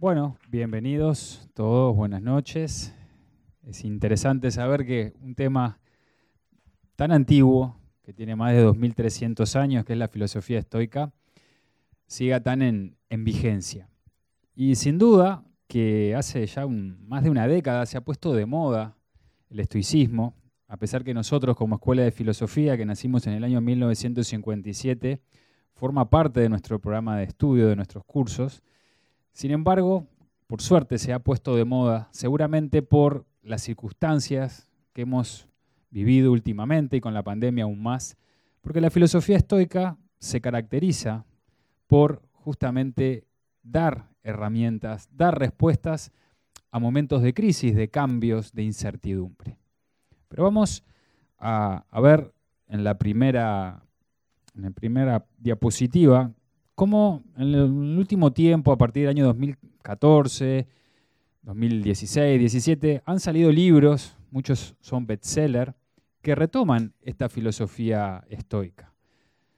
Bueno, bienvenidos todos, buenas noches. Es interesante saber que un tema tan antiguo, que tiene más de 2300 años, que es la filosofía estoica, siga tan en, vigencia. Y sin duda que hace ya más de una década se ha puesto de moda el estoicismo, a pesar que nosotros como Escuela de Filosofía, que nacimos en el año 1957, forma parte de nuestro programa de estudio, de nuestros cursos. Sin embargo, por suerte se ha puesto de moda, seguramente por las circunstancias que hemos vivido últimamente y con la pandemia aún más, porque la filosofía estoica se caracteriza por justamente dar herramientas, dar respuestas a momentos de crisis, de cambios, de incertidumbre. Pero vamos a, ver en la primera, en la primera diapositiva cómo en el último tiempo, a partir del año 2014, 2016, 2017, han salido libros, muchos son bestseller, que retoman esta filosofía estoica.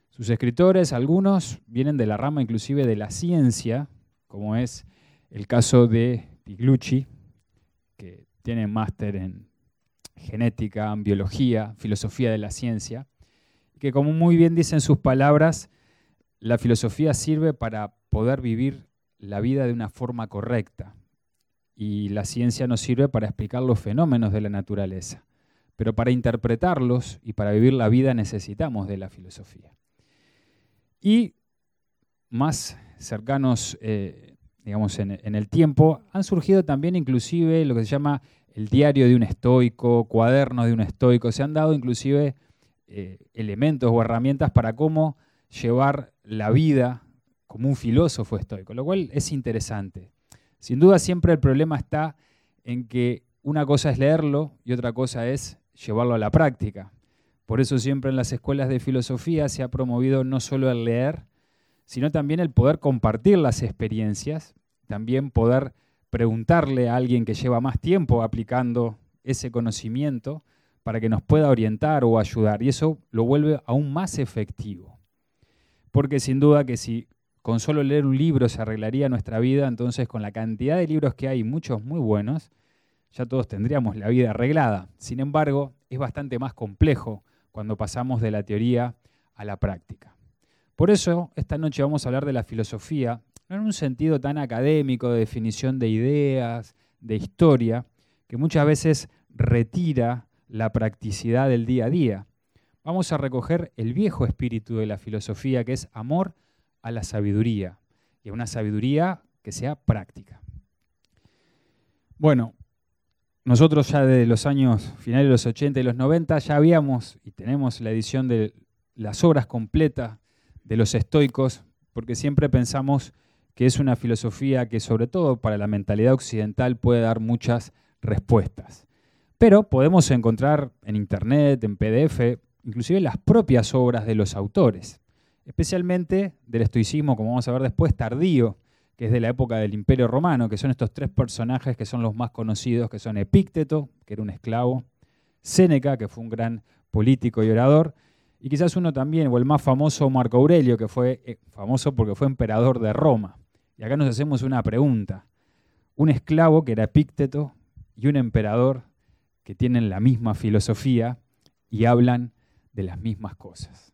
Sus escritores, algunos, vienen de la rama inclusive de la ciencia, como es el caso de Piglucci, que tiene máster en genética, en biología, filosofía de la ciencia, que como muy bien dicen sus palabras, la filosofía sirve para poder vivir la vida de una forma correcta y la ciencia nos sirve para explicar los fenómenos de la naturaleza. Pero para interpretarlos y para vivir la vida necesitamos de la filosofía. Y más cercanos, eh, digamos, en, el tiempo, han surgido también inclusive lo que se llama el diario de un estoico, cuadernos de un estoico. Se han dado inclusive eh, elementos o herramientas para cómo llevar la vida como un filósofo estoico, lo cual es interesante. Sin duda siempre el problema está en que una cosa es leerlo y otra cosa es llevarlo a la práctica. Por eso siempre en las escuelas de filosofía se ha promovido no solo el leer, sino también el poder compartir las experiencias, también poder preguntarle a alguien que lleva más tiempo aplicando ese conocimiento para que nos pueda orientar o ayudar. Y eso lo vuelve aún más efectivo. Porque sin duda que si con solo leer un libro se arreglaría nuestra vida, entonces con la cantidad de libros que hay, muchos muy buenos, ya todos tendríamos la vida arreglada. Sin embargo, es bastante más complejo cuando pasamos de la teoría a la práctica. Por eso, esta noche vamos a hablar de la filosofía, no en un sentido tan académico de definición de ideas, de historia, que muchas veces retira la practicidad del día a día. Vamos a recoger el viejo espíritu de la filosofía, que es amor a la sabiduría, y a una sabiduría que sea práctica. Bueno, nosotros ya desde los años finales de los 80 y los 90 ya habíamos y tenemos la edición de las obras completas de los estoicos, porque siempre pensamos que es una filosofía que sobre todo para la mentalidad occidental puede dar muchas respuestas. Pero podemos encontrar en internet, en PDF, inclusive las propias obras de los autores, especialmente del estoicismo, como vamos a ver después, tardío, que es de la época del Imperio Romano, que son estos tres personajes que son los más conocidos, que son Epícteto, que era un esclavo, Séneca, que fue un gran político y orador, y quizás uno también, o el más famoso Marco Aurelio, que fue eh, famoso porque fue emperador de Roma. Y acá nos hacemos una pregunta. Un esclavo, que era Epícteto, y un emperador que tienen la misma filosofía y hablan de las mismas cosas.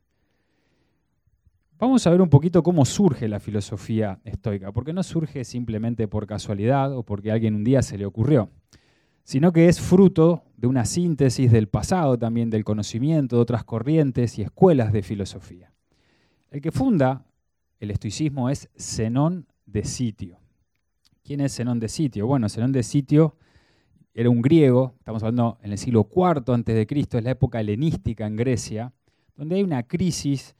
Vamos a ver un poquito cómo surge la filosofía estoica, porque no surge simplemente por casualidad o porque a alguien un día se le ocurrió, sino que es fruto de una síntesis del pasado también, del conocimiento de otras corrientes y escuelas de filosofía. El que funda el estoicismo es Zenón de Sitio. ¿Quién es Zenón de Sitio? Bueno, Zenón de Sitio era un griego, estamos hablando en el siglo IV a.C., es la época helenística en Grecia, donde hay una crisis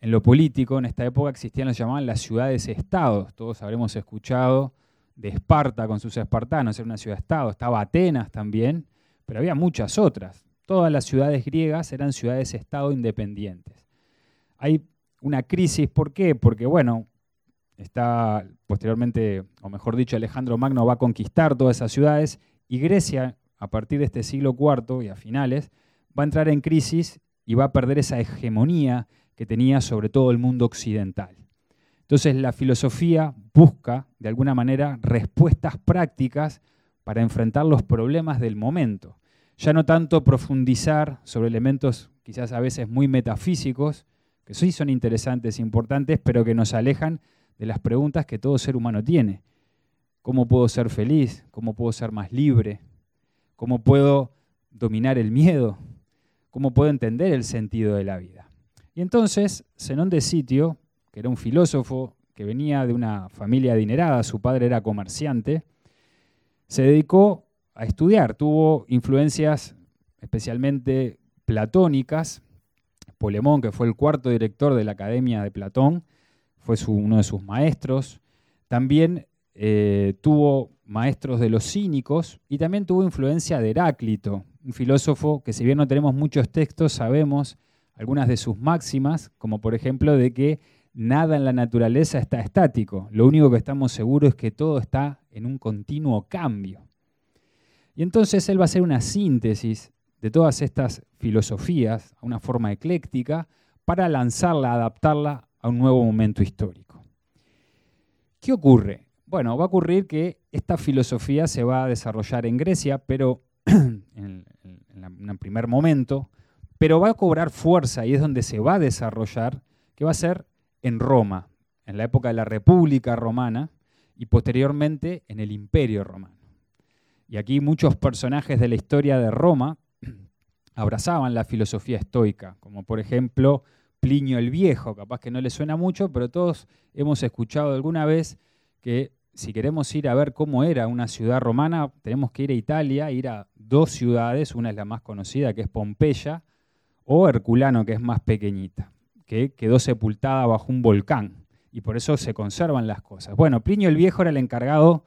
en lo político, en esta época existían lo llamaban las ciudades-estados. Todos habremos escuchado de Esparta con sus espartanos, era una ciudad-estado. Estaba Atenas también, pero había muchas otras. Todas las ciudades griegas eran ciudades-estado independientes. Hay una crisis, ¿por qué? Porque, bueno, está posteriormente, o mejor dicho, Alejandro Magno va a conquistar todas esas ciudades y Grecia, a partir de este siglo IV y a finales, va a entrar en crisis y va a perder esa hegemonía que tenía sobre todo el mundo occidental. Entonces la filosofía busca, de alguna manera, respuestas prácticas para enfrentar los problemas del momento. Ya no tanto profundizar sobre elementos quizás a veces muy metafísicos, que sí son interesantes e importantes, pero que nos alejan de las preguntas que todo ser humano tiene. ¿Cómo puedo ser feliz? ¿Cómo puedo ser más libre? ¿Cómo puedo dominar el miedo? ¿Cómo puedo entender el sentido de la vida? Y entonces, Zenón de Sitio, que era un filósofo que venía de una familia adinerada, su padre era comerciante, se dedicó a estudiar, tuvo influencias especialmente platónicas. Polemón, que fue el cuarto director de la Academia de Platón, fue uno de sus maestros. También eh, tuvo maestros de los cínicos y también tuvo influencia de Heráclito, un filósofo que si bien no tenemos muchos textos, sabemos algunas de sus máximas, como por ejemplo de que nada en la naturaleza está estático. Lo único que estamos seguros es que todo está en un continuo cambio. Y entonces él va a hacer una síntesis de todas estas filosofías a una forma ecléctica para lanzarla, adaptarla a un nuevo momento histórico. ¿Qué ocurre? Bueno, va a ocurrir que esta filosofía se va a desarrollar en Grecia, pero en, un primer momento, pero va a cobrar fuerza y es donde se va a desarrollar, que va a ser en Roma, en la época de la República Romana y posteriormente en el Imperio Romano. Y aquí muchos personajes de la historia de Roma abrazaban la filosofía estoica, como por ejemplo Plinio el Viejo, capaz que no le suena mucho, pero todos hemos escuchado alguna vez que si queremos ir a ver cómo era una ciudad romana, tenemos que ir a Italia, ir a dos ciudades, una es la más conocida, que es Pompeya, o Herculano, que es más pequeñita que quedó sepultada bajo un volcán y por eso se conservan las cosas. Bueno, Plinio el Viejo era el encargado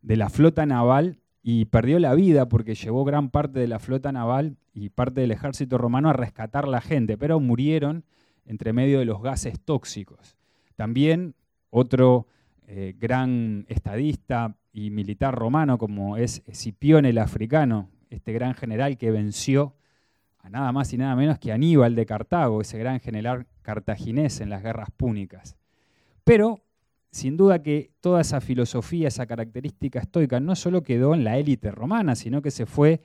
de la flota naval y perdió la vida porque llevó gran parte de la flota naval y parte del ejército romano a rescatar la gente, pero murieron entre medio de los gases tóxicos. También otro eh, gran estadista y militar romano como es Escipión el africano, este gran general que venció a nada más y nada menos que Aníbal de Cartago, ese gran general cartaginés en las guerras púnicas. Pero, sin duda que toda esa filosofía, esa característica estoica, no solo quedó en la élite romana, sino que se fue,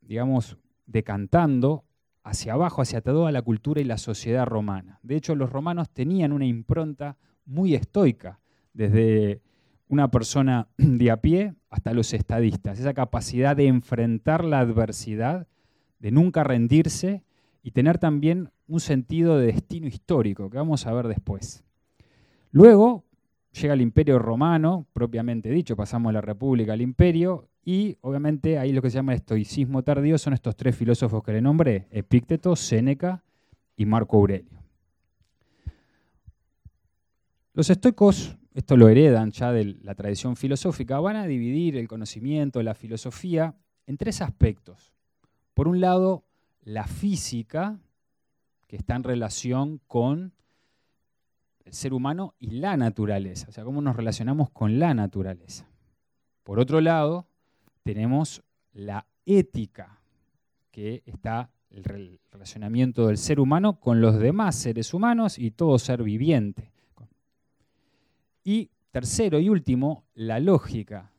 digamos, decantando hacia abajo, hacia toda la cultura y la sociedad romana. De hecho, los romanos tenían una impronta muy estoica, desde una persona de a pie hasta los estadistas, esa capacidad de enfrentar la adversidad de nunca rendirse y tener también un sentido de destino histórico, que vamos a ver después. Luego llega el imperio romano, propiamente dicho, pasamos de la república al imperio, y obviamente ahí lo que se llama estoicismo tardío son estos tres filósofos que le nombré, Epícteto, Séneca y Marco Aurelio. Los estoicos, esto lo heredan ya de la tradición filosófica, van a dividir el conocimiento, la filosofía, en tres aspectos. Por un lado, la física, que está en relación con el ser humano y la naturaleza, o sea, cómo nos relacionamos con la naturaleza. Por otro lado, tenemos la ética, que está el relacionamiento del ser humano con los demás seres humanos y todo ser viviente. Y tercero y último, la lógica,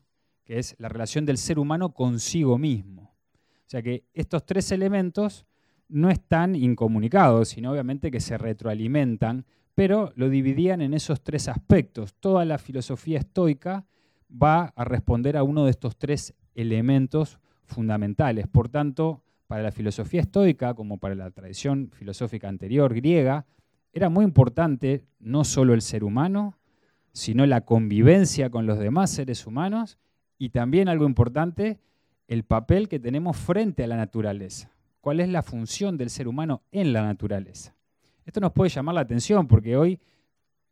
que es la relación del ser humano consigo mismo. O sea que estos tres elementos no están incomunicados, sino obviamente que se retroalimentan, pero lo dividían en esos tres aspectos. Toda la filosofía estoica va a responder a uno de estos tres elementos fundamentales. Por tanto, para la filosofía estoica, como para la tradición filosófica anterior griega, era muy importante no solo el ser humano, sino la convivencia con los demás seres humanos y también algo importante, el papel que tenemos frente a la naturaleza. ¿Cuál es la función del ser humano en la naturaleza? Esto nos puede llamar la atención porque hoy,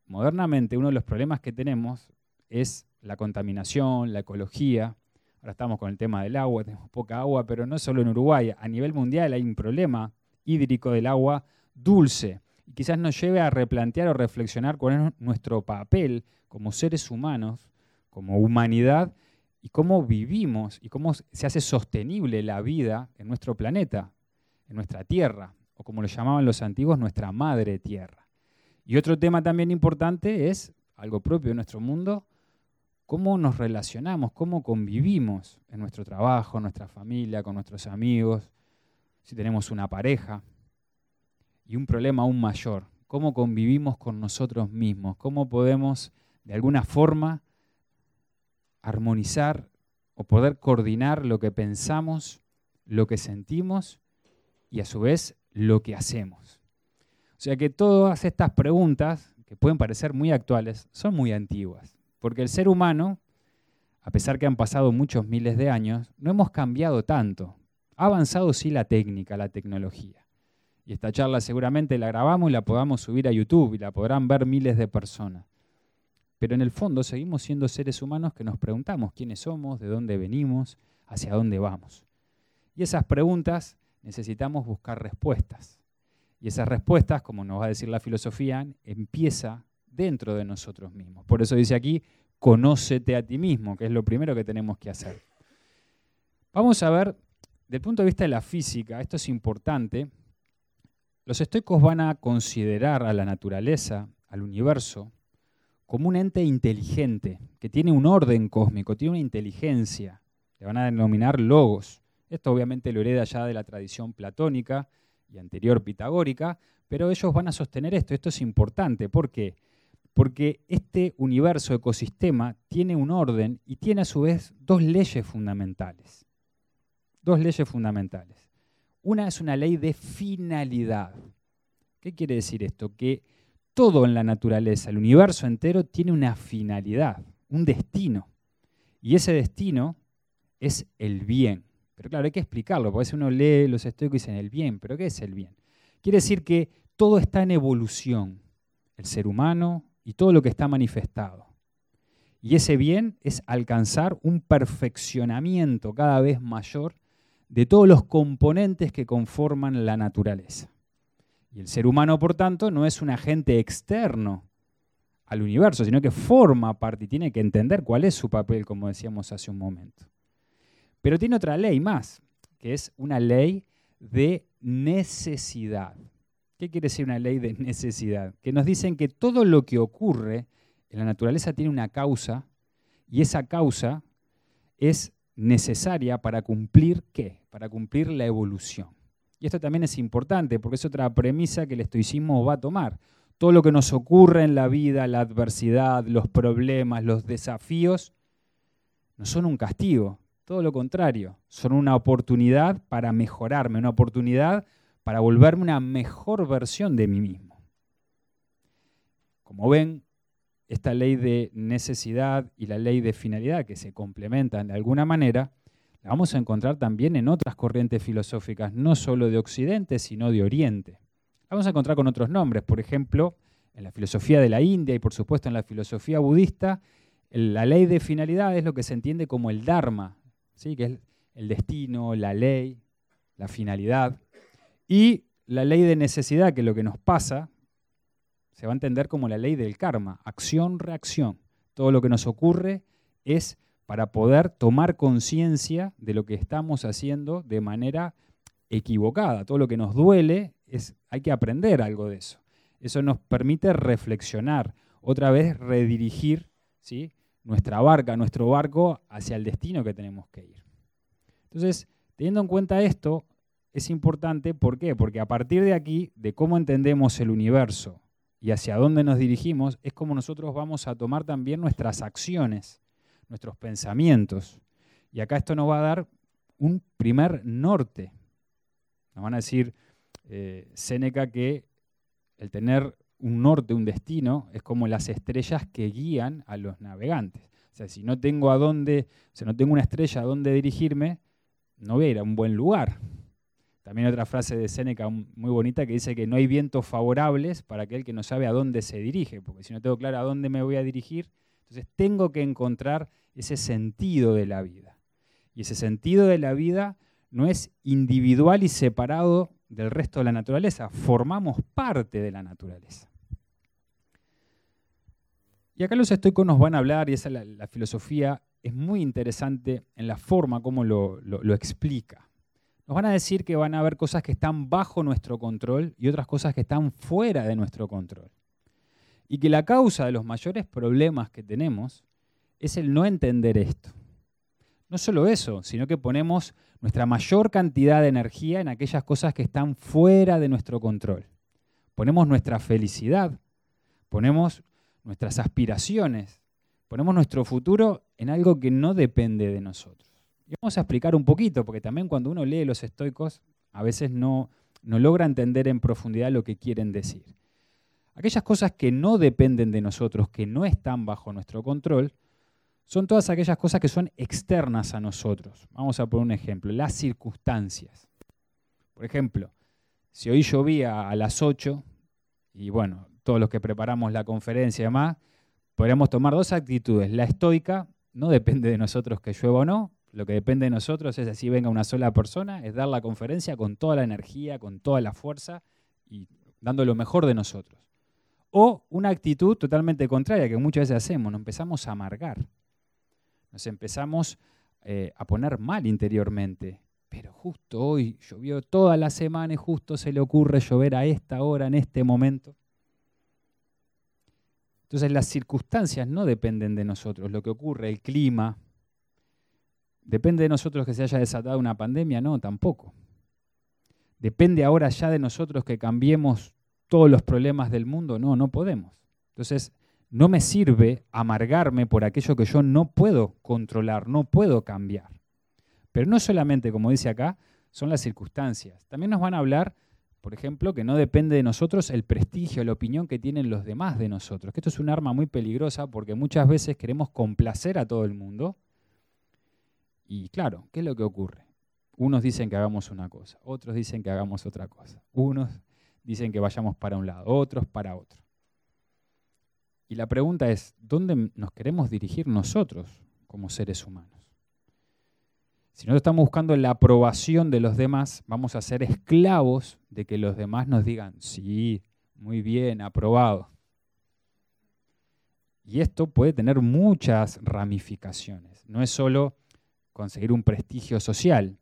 modernamente, uno de los problemas que tenemos es la contaminación, la ecología. Ahora estamos con el tema del agua, tenemos poca agua, pero no solo en Uruguay. A nivel mundial hay un problema hídrico del agua dulce. Y quizás nos lleve a replantear o reflexionar cuál es nuestro papel como seres humanos, como humanidad, y cómo vivimos y cómo se hace sostenible la vida en nuestro planeta, en nuestra tierra, o como lo llamaban los antiguos, nuestra madre tierra. Y otro tema también importante es algo propio de nuestro mundo, cómo nos relacionamos, cómo convivimos en nuestro trabajo, en nuestra familia, con nuestros amigos, si tenemos una pareja. Y un problema aún mayor, cómo convivimos con nosotros mismos, cómo podemos de alguna forma armonizar o poder coordinar lo que pensamos, lo que sentimos y a su vez lo que hacemos. O sea que todas estas preguntas, que pueden parecer muy actuales, son muy antiguas, porque el ser humano, a pesar que han pasado muchos miles de años, no hemos cambiado tanto. Ha avanzado sí la técnica, la tecnología. Y esta charla seguramente la grabamos y la podamos subir a YouTube y la podrán ver miles de personas. Pero en el fondo seguimos siendo seres humanos que nos preguntamos quiénes somos, de dónde venimos, hacia dónde vamos. Y esas preguntas necesitamos buscar respuestas. Y esas respuestas, como nos va a decir la filosofía, empieza dentro de nosotros mismos. Por eso dice aquí, conócete a ti mismo, que es lo primero que tenemos que hacer. Vamos a ver, del punto de vista de la física, esto es importante, los estoicos van a considerar a la naturaleza, al universo, como un ente inteligente, que tiene un orden cósmico, tiene una inteligencia, le van a denominar logos. Esto obviamente lo hereda ya de la tradición platónica y anterior pitagórica, pero ellos van a sostener esto. Esto es importante. ¿Por qué? Porque este universo ecosistema tiene un orden y tiene a su vez dos leyes fundamentales. Dos leyes fundamentales. Una es una ley de finalidad. ¿Qué quiere decir esto? Que todo en la naturaleza, el universo entero, tiene una finalidad, un destino. Y ese destino es el bien. Pero claro, hay que explicarlo, porque a veces uno lee los estoicos y dicen el bien, pero ¿qué es el bien? Quiere decir que todo está en evolución, el ser humano y todo lo que está manifestado. Y ese bien es alcanzar un perfeccionamiento cada vez mayor de todos los componentes que conforman la naturaleza. Y el ser humano, por tanto, no es un agente externo al universo, sino que forma parte y tiene que entender cuál es su papel, como decíamos hace un momento. Pero tiene otra ley más, que es una ley de necesidad. ¿Qué quiere decir una ley de necesidad? Que nos dicen que todo lo que ocurre en la naturaleza tiene una causa y esa causa es necesaria para cumplir qué? Para cumplir la evolución. Y esto también es importante porque es otra premisa que el estoicismo va a tomar. Todo lo que nos ocurre en la vida, la adversidad, los problemas, los desafíos, no son un castigo, todo lo contrario, son una oportunidad para mejorarme, una oportunidad para volverme una mejor versión de mí mismo. Como ven, esta ley de necesidad y la ley de finalidad que se complementan de alguna manera, la vamos a encontrar también en otras corrientes filosóficas, no solo de Occidente, sino de Oriente. La vamos a encontrar con otros nombres, por ejemplo, en la filosofía de la India y por supuesto en la filosofía budista, la ley de finalidad es lo que se entiende como el Dharma, ¿sí? que es el destino, la ley, la finalidad. Y la ley de necesidad, que es lo que nos pasa, se va a entender como la ley del karma, acción-reacción. Todo lo que nos ocurre es para poder tomar conciencia de lo que estamos haciendo de manera equivocada. Todo lo que nos duele, es, hay que aprender algo de eso. Eso nos permite reflexionar, otra vez redirigir ¿sí? nuestra barca, nuestro barco hacia el destino que tenemos que ir. Entonces, teniendo en cuenta esto, es importante, ¿por qué? Porque a partir de aquí, de cómo entendemos el universo y hacia dónde nos dirigimos, es como nosotros vamos a tomar también nuestras acciones nuestros pensamientos. Y acá esto nos va a dar un primer norte. Nos van a decir eh, Séneca que el tener un norte, un destino, es como las estrellas que guían a los navegantes. O sea, si no tengo a dónde, si no tengo una estrella a dónde dirigirme, no voy a ir a un buen lugar. También otra frase de Séneca muy bonita que dice que no hay vientos favorables para aquel que no sabe a dónde se dirige, porque si no tengo claro a dónde me voy a dirigir, entonces tengo que encontrar ese sentido de la vida. Y ese sentido de la vida no es individual y separado del resto de la naturaleza, formamos parte de la naturaleza. Y acá los estoicos nos van a hablar, y esa la, la filosofía es muy interesante en la forma como lo, lo explica. Nos van a decir que van a haber cosas que están bajo nuestro control y otras cosas que están fuera de nuestro control. Y que la causa de los mayores problemas que tenemos es el no entender esto. No solo eso, sino que ponemos nuestra mayor cantidad de energía en aquellas cosas que están fuera de nuestro control. Ponemos nuestra felicidad, ponemos nuestras aspiraciones, ponemos nuestro futuro en algo que no depende de nosotros. Y vamos a explicar un poquito, porque también cuando uno lee los estoicos, a veces no, no logra entender en profundidad lo que quieren decir. Aquellas cosas que no dependen de nosotros, que no están bajo nuestro control, son todas aquellas cosas que son externas a nosotros. Vamos a poner un ejemplo, las circunstancias. Por ejemplo, si hoy llovía a las 8, y bueno, todos los que preparamos la conferencia y demás, podríamos tomar dos actitudes. La estoica, no depende de nosotros que llueva o no, lo que depende de nosotros es así venga una sola persona, es dar la conferencia con toda la energía, con toda la fuerza y dando lo mejor de nosotros. O una actitud totalmente contraria que muchas veces hacemos, nos empezamos a amargar, nos empezamos eh, a poner mal interiormente. Pero justo hoy llovió toda la semana y justo se le ocurre llover a esta hora, en este momento. Entonces las circunstancias no dependen de nosotros, lo que ocurre, el clima, ¿Depende de nosotros que se haya desatado una pandemia? No, tampoco. ¿Depende ahora ya de nosotros que cambiemos todos los problemas del mundo? No, no podemos. Entonces, no me sirve amargarme por aquello que yo no puedo controlar, no puedo cambiar. Pero no solamente, como dice acá, son las circunstancias. También nos van a hablar, por ejemplo, que no depende de nosotros el prestigio, la opinión que tienen los demás de nosotros. Que esto es un arma muy peligrosa porque muchas veces queremos complacer a todo el mundo y claro, ¿qué es lo que ocurre? Unos dicen que hagamos una cosa, otros dicen que hagamos otra cosa. Unos dicen que vayamos para un lado, otros para otro. Y la pregunta es, ¿dónde nos queremos dirigir nosotros como seres humanos? Si nosotros estamos buscando la aprobación de los demás, vamos a ser esclavos de que los demás nos digan, sí, muy bien, aprobado. Y esto puede tener muchas ramificaciones. No es solo conseguir un prestigio social,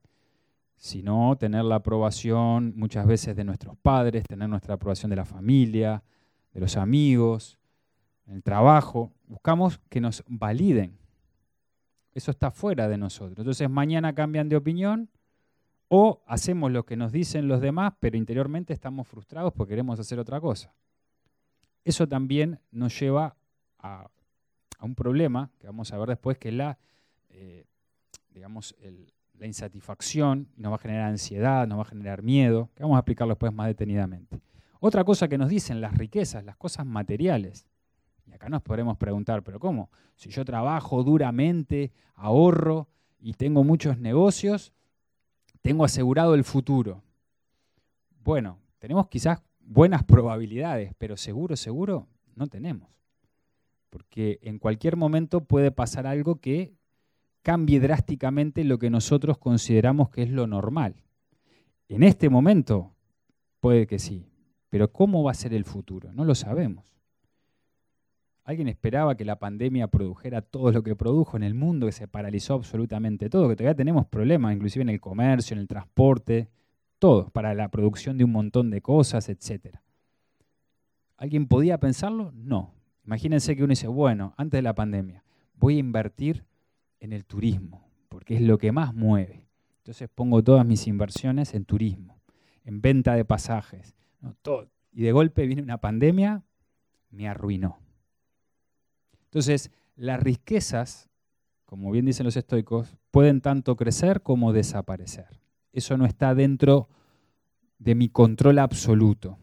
sino tener la aprobación muchas veces de nuestros padres, tener nuestra aprobación de la familia, de los amigos, el trabajo. Buscamos que nos validen. Eso está fuera de nosotros. Entonces mañana cambian de opinión o hacemos lo que nos dicen los demás, pero interiormente estamos frustrados porque queremos hacer otra cosa. Eso también nos lleva a, un problema que vamos a ver después, que es la eh, digamos, la insatisfacción, nos va a generar ansiedad, nos va a generar miedo, que vamos a explicarlo después más detenidamente. Otra cosa que nos dicen las riquezas, las cosas materiales. Y acá nos podremos preguntar, pero ¿cómo? Si yo trabajo duramente, ahorro y tengo muchos negocios, tengo asegurado el futuro. Bueno, tenemos quizás buenas probabilidades, pero seguro, seguro, no tenemos. Porque en cualquier momento puede pasar algo que cambie drásticamente lo que nosotros consideramos que es lo normal. En este momento puede que sí, pero ¿cómo va a ser el futuro? No lo sabemos. ¿Alguien esperaba que la pandemia produjera todo lo que produjo en el mundo, que se paralizó absolutamente todo, que todavía tenemos problemas, inclusive en el comercio, en el transporte, todo, para la producción de un montón de cosas, etc. ¿Alguien podía pensarlo? No. Imagínense que uno dice, bueno, antes de la pandemia, voy a invertir en el turismo, porque es lo que más mueve. Entonces pongo todas mis inversiones en turismo, en venta de pasajes. Y de golpe viene una pandemia, me arruinó. Entonces, las riquezas, como bien dicen los estoicos, pueden tanto crecer como desaparecer. Eso no está dentro de mi control absoluto.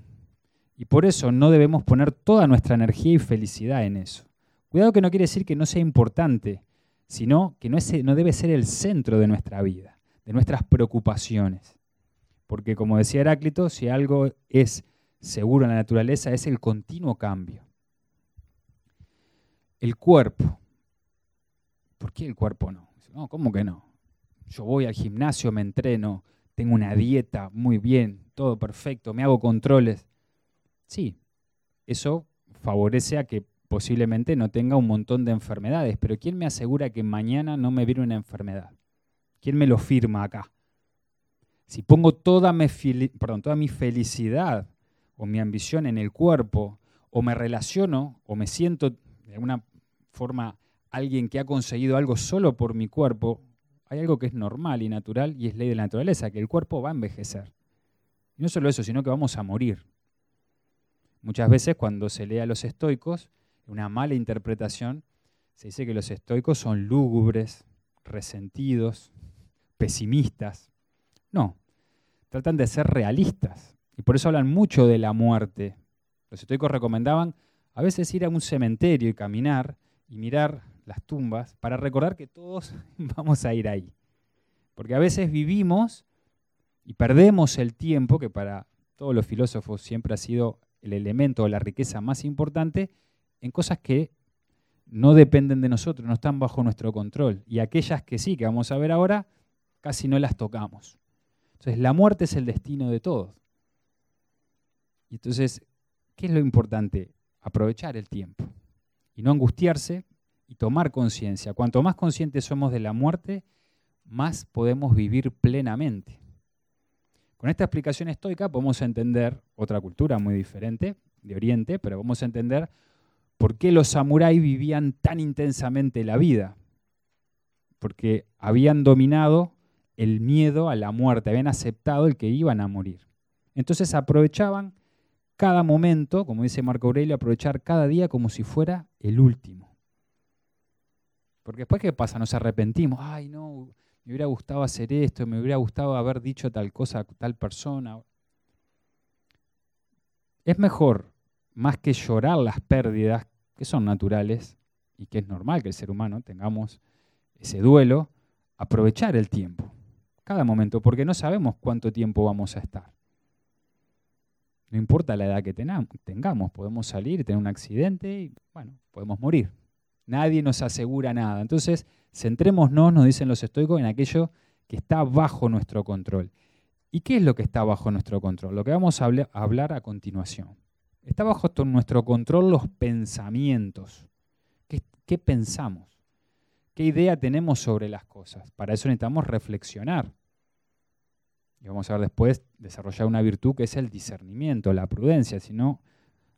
Y por eso no debemos poner toda nuestra energía y felicidad en eso. Cuidado que no quiere decir que no sea importante sino que no, debe ser el centro de nuestra vida, de nuestras preocupaciones. Porque como decía Heráclito, si algo es seguro en la naturaleza es el continuo cambio. El cuerpo. ¿Por qué el cuerpo no? No, ¿cómo que no? Yo voy al gimnasio, me entreno, tengo una dieta muy bien, todo perfecto, me hago controles. Sí, eso favorece a que posiblemente no tenga un montón de enfermedades, pero ¿quién me asegura que mañana no me viene una enfermedad? ¿Quién me lo firma acá? Si pongo toda mi, toda mi felicidad o mi ambición en el cuerpo o me relaciono o me siento de alguna forma alguien que ha conseguido algo solo por mi cuerpo, hay algo que es normal y natural y es ley de la naturaleza, que el cuerpo va a envejecer. Y no solo eso, sino que vamos a morir. Muchas veces cuando se lee a los estoicos, una mala interpretación, se dice que los estoicos son lúgubres, resentidos, pesimistas. No, tratan de ser realistas. Y por eso hablan mucho de la muerte. Los estoicos recomendaban a veces ir a un cementerio y caminar y mirar las tumbas para recordar que todos vamos a ir ahí. Porque a veces vivimos y perdemos el tiempo, que para todos los filósofos siempre ha sido el elemento o la riqueza más importante, en cosas que no dependen de nosotros, no están bajo nuestro control. Y aquellas que sí, que vamos a ver ahora, casi no las tocamos. Entonces, la muerte es el destino de todos. Y entonces, ¿qué es lo importante? Aprovechar el tiempo y no angustiarse y tomar conciencia. Cuanto más conscientes somos de la muerte, más podemos vivir plenamente. Con esta explicación estoica podemos entender otra cultura muy diferente de Oriente, pero vamos a entender por qué los samuráis vivían tan intensamente la vida. Porque habían dominado el miedo a la muerte, habían aceptado el que iban a morir. Entonces aprovechaban cada momento, como dice Marco Aurelio, aprovechar cada día como si fuera el último. Porque después, ¿qué pasa? Nos arrepentimos. Ay, no, me hubiera gustado hacer esto, me hubiera gustado haber dicho tal cosa a tal persona. Es mejor, más que llorar las pérdidas, que son naturales y que es normal que el ser humano tengamos ese duelo, aprovechar el tiempo, cada momento, porque no sabemos cuánto tiempo vamos a estar. No importa la edad que tengamos, podemos salir tener un accidente y, bueno, podemos morir. Nadie nos asegura nada. Entonces, Centrémonos, nos dicen los estoicos, en aquello que está bajo nuestro control. ¿Y qué es lo que está bajo nuestro control? Lo que vamos a hablar a continuación. Está bajo nuestro control los pensamientos. ¿Qué, pensamos? ¿Qué idea tenemos sobre las cosas? Para eso necesitamos reflexionar. Y vamos a ver después desarrollar una virtud que es el discernimiento, la prudencia. Si no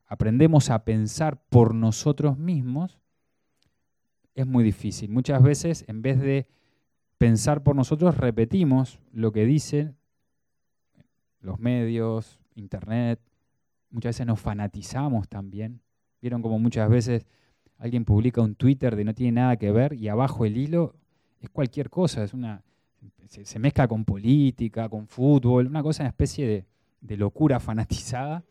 aprendemos a pensar por nosotros mismos, es muy difícil. Muchas veces, en vez de pensar por nosotros, repetimos lo que dicen los medios, internet. Muchas veces nos fanatizamos también. Vieron como muchas veces alguien publica un Twitter de no tiene nada que ver y abajo el hilo es cualquier cosa, es una, se, mezcla con política, con fútbol, una cosa, una especie de, locura fanatizada.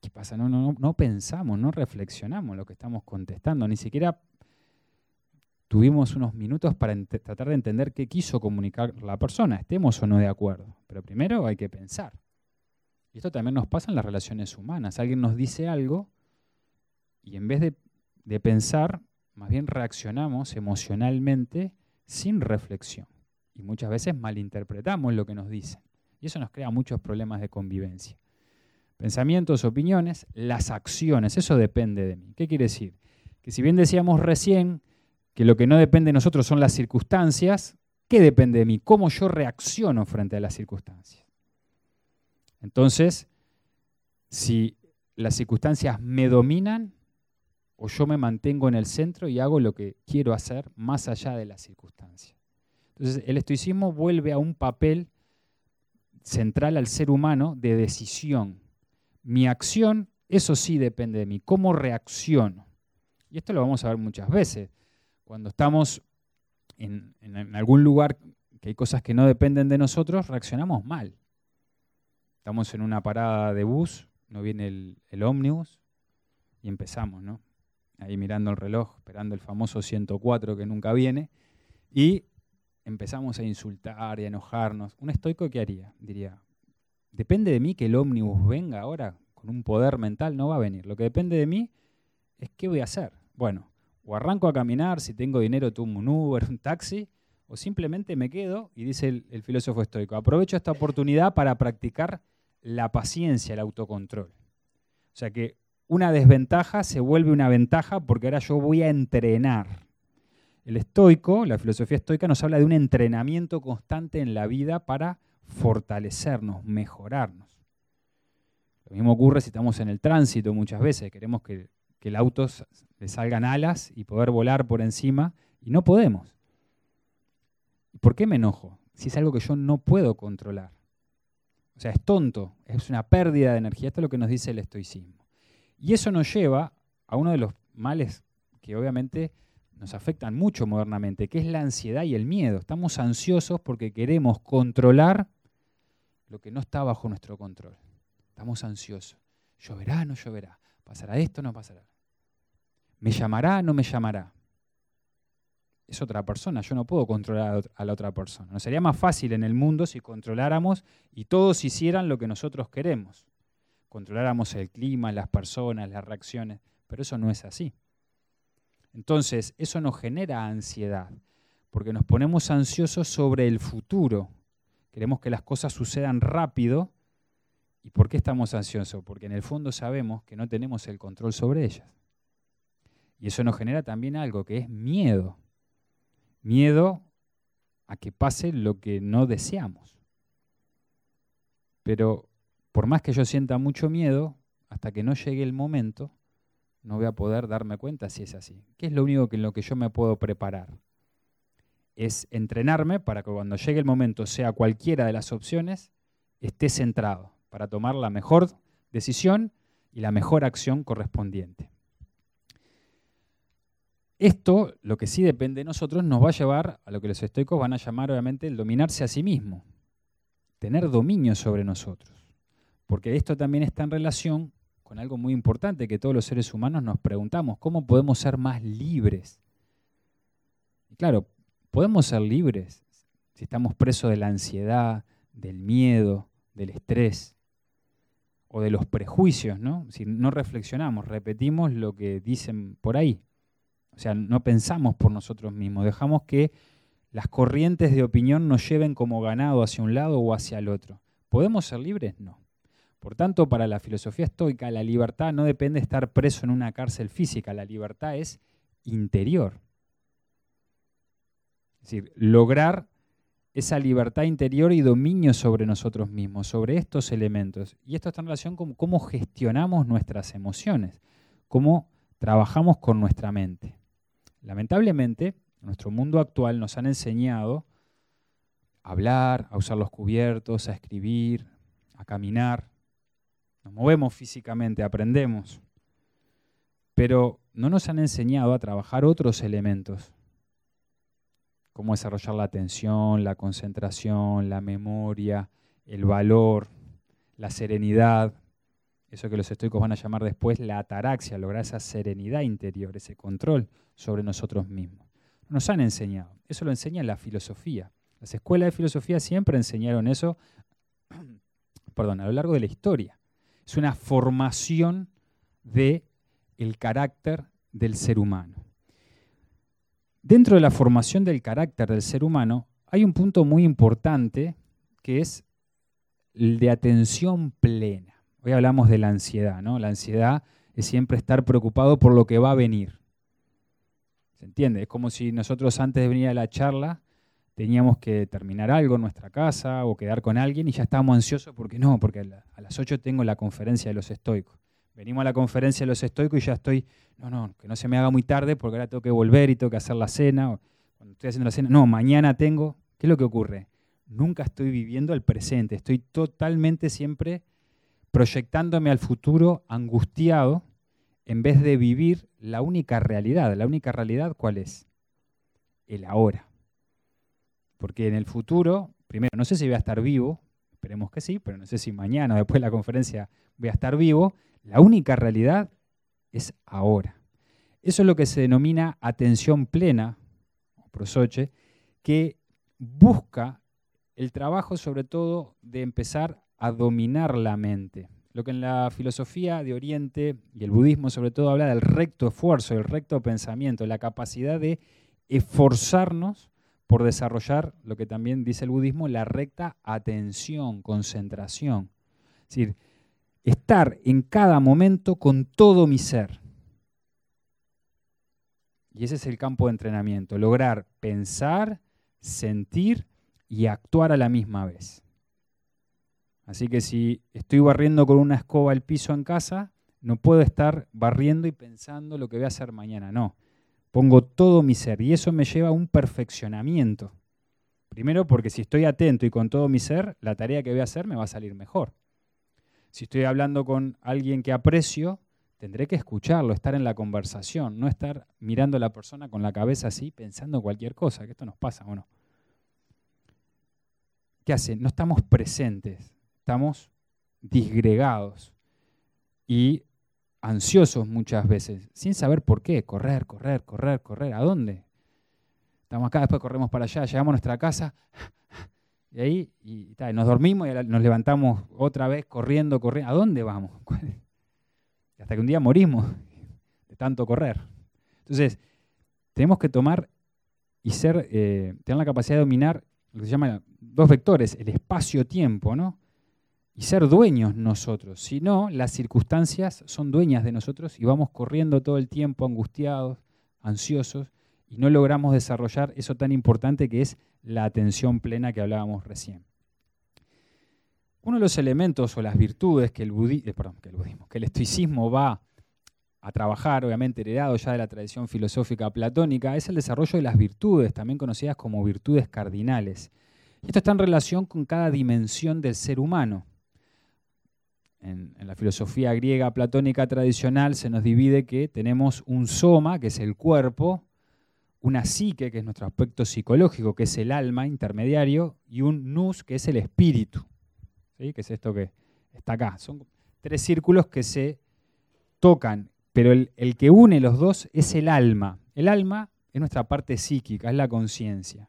¿Qué pasa? No, no, no pensamos, no reflexionamos lo que estamos contestando, ni siquiera tuvimos unos minutos para tratar de entender qué quiso comunicar la persona, estemos o no de acuerdo. Pero primero hay que pensar. Y esto también nos pasa en las relaciones humanas. Alguien nos dice algo y en vez de, de pensar, más bien reaccionamos emocionalmente sin reflexión. Y muchas veces malinterpretamos lo que nos dicen. Y eso nos crea muchos problemas de convivencia. Pensamientos, opiniones, las acciones, eso depende de mí. ¿Qué quiere decir? Que si bien decíamos recién que lo que no depende de nosotros son las circunstancias, ¿qué depende de mí? ¿Cómo yo reacciono frente a las circunstancias? Entonces, si las circunstancias me dominan o yo me mantengo en el centro y hago lo que quiero hacer más allá de las circunstancias. Entonces, el estoicismo vuelve a un papel central al ser humano de decisión. Mi acción, eso sí depende de mí. ¿Cómo reacciono? Y esto lo vamos a ver muchas veces. Cuando estamos en, algún lugar que hay cosas que no dependen de nosotros, reaccionamos mal. Estamos en una parada de bus, no viene el, el ómnibus y empezamos, ¿no? Ahí mirando el reloj, esperando el famoso 104 que nunca viene, y empezamos a insultar y a enojarnos. ¿Un estoico qué haría? Diría, depende de mí que el ómnibus venga ahora con un poder mental, no va a venir. Lo que depende de mí es qué voy a hacer. Bueno, o arranco a caminar, si tengo dinero tomo un Uber, un taxi, o simplemente me quedo, y dice el, filósofo estoico, aprovecho esta oportunidad para practicar la paciencia, el autocontrol. O sea que una desventaja se vuelve una ventaja porque ahora yo voy a entrenar. El estoico, la filosofía estoica nos habla de un entrenamiento constante en la vida para fortalecernos, mejorarnos. Lo mismo ocurre si estamos en el tránsito muchas veces, queremos que, el auto le salgan alas y poder volar por encima y no podemos. ¿Por qué me enojo? Si es algo que yo no puedo controlar. O sea, es tonto, es una pérdida de energía. Esto es lo que nos dice el estoicismo. Y eso nos lleva a uno de los males que obviamente nos afectan mucho modernamente, que es la ansiedad y el miedo. Estamos ansiosos porque queremos controlar lo que no está bajo nuestro control. Estamos ansiosos. ¿Lloverá? ¿No lloverá? ¿Pasará esto? ¿No pasará? ¿Me llamará? ¿No me llamará? Es otra persona, yo no puedo controlar a la otra persona. Nos sería más fácil en el mundo si controláramos y todos hicieran lo que nosotros queremos. Controláramos el clima, las personas, las reacciones, pero eso no es así. Entonces, eso nos genera ansiedad, porque nos ponemos ansiosos sobre el futuro. Queremos que las cosas sucedan rápido. ¿Y por qué estamos ansiosos? Porque en el fondo sabemos que no tenemos el control sobre ellas. Y eso nos genera también algo que es miedo. Miedo a que pase lo que no deseamos. Pero por más que yo sienta mucho miedo, hasta que no llegue el momento, no voy a poder darme cuenta si es así. ¿Qué es lo único que en lo que yo me puedo preparar? Es entrenarme para que cuando llegue el momento, sea cualquiera de las opciones, esté centrado para tomar la mejor decisión y la mejor acción correspondiente. Esto, lo que sí depende de nosotros, nos va a llevar a lo que los estoicos van a llamar obviamente el dominarse a sí mismo, tener dominio sobre nosotros. Porque esto también está en relación con algo muy importante que todos los seres humanos nos preguntamos, ¿cómo podemos ser más libres? Y claro, podemos ser libres si estamos presos de la ansiedad, del miedo, del estrés o de los prejuicios, ¿no? Si no reflexionamos, repetimos lo que dicen por ahí. O sea, no pensamos por nosotros mismos, dejamos que las corrientes de opinión nos lleven como ganado hacia un lado o hacia el otro. ¿Podemos ser libres? No. Por tanto, para la filosofía estoica, la libertad no depende de estar preso en una cárcel física, la libertad es interior. Es decir, lograr esa libertad interior y dominio sobre nosotros mismos, sobre estos elementos. Y esto está en relación con cómo gestionamos nuestras emociones, cómo trabajamos con nuestra mente. Lamentablemente, en nuestro mundo actual nos han enseñado a hablar, a usar los cubiertos, a escribir, a caminar, nos movemos físicamente, aprendemos, pero no nos han enseñado a trabajar otros elementos, como desarrollar la atención, la concentración, la memoria, el valor, la serenidad, eso que los estoicos van a llamar después la ataraxia, lograr esa serenidad interior, ese control sobre nosotros mismos. Nos han enseñado, eso lo enseña la filosofía. Las escuelas de filosofía siempre enseñaron eso, perdón, a lo largo de la historia es una formación del el carácter del ser humano. Dentro de la formación del carácter del ser humano hay un punto muy importante que es el de atención plena. Hoy hablamos de la ansiedad, ¿no? La ansiedad es siempre estar preocupado por lo que va a venir. ¿Se entiende? Es como si nosotros antes de venir a la charla teníamos que terminar algo en nuestra casa o quedar con alguien y ya estábamos ansiosos porque no, porque a las 8 tengo la conferencia de los estoicos. Venimos a la conferencia de los estoicos y ya estoy, no, no, que no se me haga muy tarde porque ahora tengo que volver y tengo que hacer la cena. Cuando estoy haciendo la cena, no, mañana tengo. ¿Qué es lo que ocurre? Nunca estoy viviendo el presente, estoy totalmente siempre proyectándome al futuro angustiado en vez de vivir la única realidad. ¿La única realidad cuál es? El ahora. Porque en el futuro, primero, no sé si voy a estar vivo, esperemos que sí, pero no sé si mañana, después de la conferencia, voy a estar vivo. La única realidad es ahora. Eso es lo que se denomina atención plena, o prosoche, que busca el trabajo sobre todo de empezar a dominar la mente. Lo que en la filosofía de Oriente y el budismo sobre todo habla del recto esfuerzo, del recto pensamiento, la capacidad de esforzarnos por desarrollar lo que también dice el budismo, la recta atención, concentración. Es decir, estar en cada momento con todo mi ser. Y ese es el campo de entrenamiento, lograr pensar, sentir y actuar a la misma vez. Así que si estoy barriendo con una escoba el piso en casa, no puedo estar barriendo y pensando lo que voy a hacer mañana, no. Pongo todo mi ser y eso me lleva a un perfeccionamiento. Primero porque si estoy atento y con todo mi ser, la tarea que voy a hacer me va a salir mejor. Si estoy hablando con alguien que aprecio, tendré que escucharlo, estar en la conversación, no estar mirando a la persona con la cabeza así, pensando cualquier cosa, que esto nos pasa o no. ¿Qué hace? No estamos presentes, estamos disgregados y ansiosos muchas veces, sin saber por qué. Correr, correr, correr, correr. ¿A dónde? Estamos acá, después corremos para allá, llegamos a nuestra casa y ahí nos dormimos y nos levantamos otra vez corriendo, corriendo. ¿A dónde vamos? hasta que un día morimos de tanto correr. Entonces, tenemos que tomar y ser, eh, tener la capacidad de dominar lo que se llama dos vectores, el espacio-tiempo, ¿no? Y ser dueños nosotros. Si no, las circunstancias son dueñas de nosotros y vamos corriendo todo el tiempo angustiados, ansiosos, y no logramos desarrollar eso tan importante que es la atención plena que hablábamos recién. Uno de los elementos o las virtudes que el, eh, el budismo, que el estoicismo va a trabajar, obviamente heredado ya de la tradición filosófica platónica, es el desarrollo de las virtudes, también conocidas como virtudes cardinales. Esto está en relación con cada dimensión del ser humano. En, la filosofía griega platónica tradicional se nos divide que tenemos un soma, que es el cuerpo, una psique, que es nuestro aspecto psicológico, que es el alma intermediario, y un nous, que es el espíritu que es esto que está acá. Son tres círculos que se tocan, pero el que une los dos es el alma. El alma es nuestra parte psíquica, es la conciencia.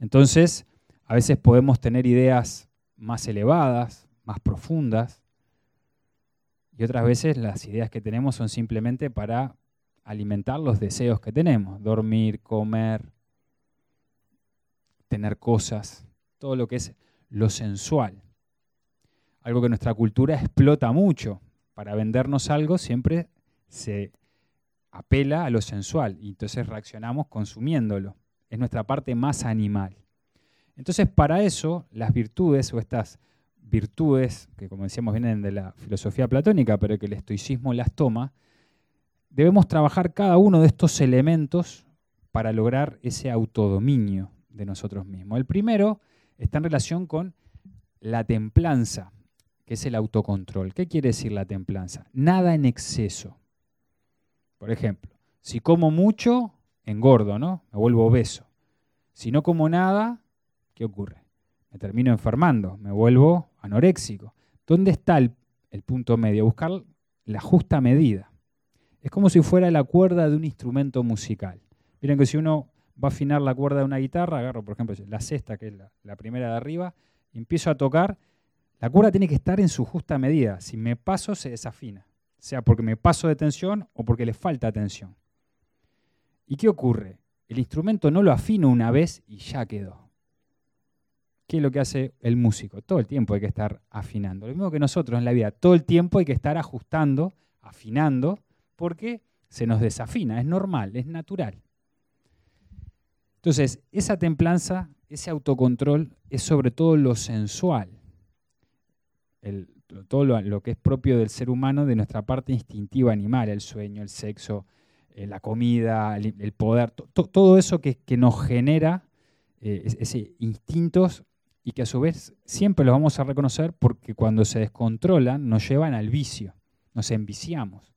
Entonces, a veces podemos tener ideas más elevadas, más profundas, y otras veces las ideas que tenemos son simplemente para alimentar los deseos que tenemos, dormir, comer, tener cosas, todo lo que es lo sensual algo que nuestra cultura explota mucho. Para vendernos algo siempre se apela a lo sensual y entonces reaccionamos consumiéndolo. Es nuestra parte más animal. Entonces, para eso, las virtudes o estas virtudes, que como decíamos vienen de la filosofía platónica, pero que el estoicismo las toma, debemos trabajar cada uno de estos elementos para lograr ese autodominio de nosotros mismos. El primero está en relación con la templanza que es el autocontrol. ¿Qué quiere decir la templanza? Nada en exceso. Por ejemplo, si como mucho, engordo, ¿no? Me vuelvo obeso. Si no como nada, ¿qué ocurre? Me termino enfermando, me vuelvo anoréxico. ¿Dónde está el, punto medio? Buscar la justa medida. Es como si fuera la cuerda de un instrumento musical. Miren que si uno va a afinar la cuerda de una guitarra, agarro por ejemplo la sexta, que es la, la primera de arriba, y empiezo a tocar la cuerda tiene que estar en su justa medida. Si me paso, se desafina. Sea porque me paso de tensión o porque le falta tensión. ¿Y qué ocurre? El instrumento no lo afino una vez y ya quedó. ¿Qué es lo que hace el músico? Todo el tiempo hay que estar afinando. Lo mismo que nosotros en la vida. Todo el tiempo hay que estar ajustando, afinando, porque se nos desafina. Es normal, es natural. Entonces, esa templanza, ese autocontrol es sobre todo lo sensual todo lo, que es propio del ser humano, de nuestra parte instintiva animal, el sueño, el sexo, eh, la comida, el, poder, todo eso que, nos genera eh, ese instintos y que a su vez siempre los vamos a reconocer porque cuando se descontrolan nos llevan al vicio, nos enviciamos.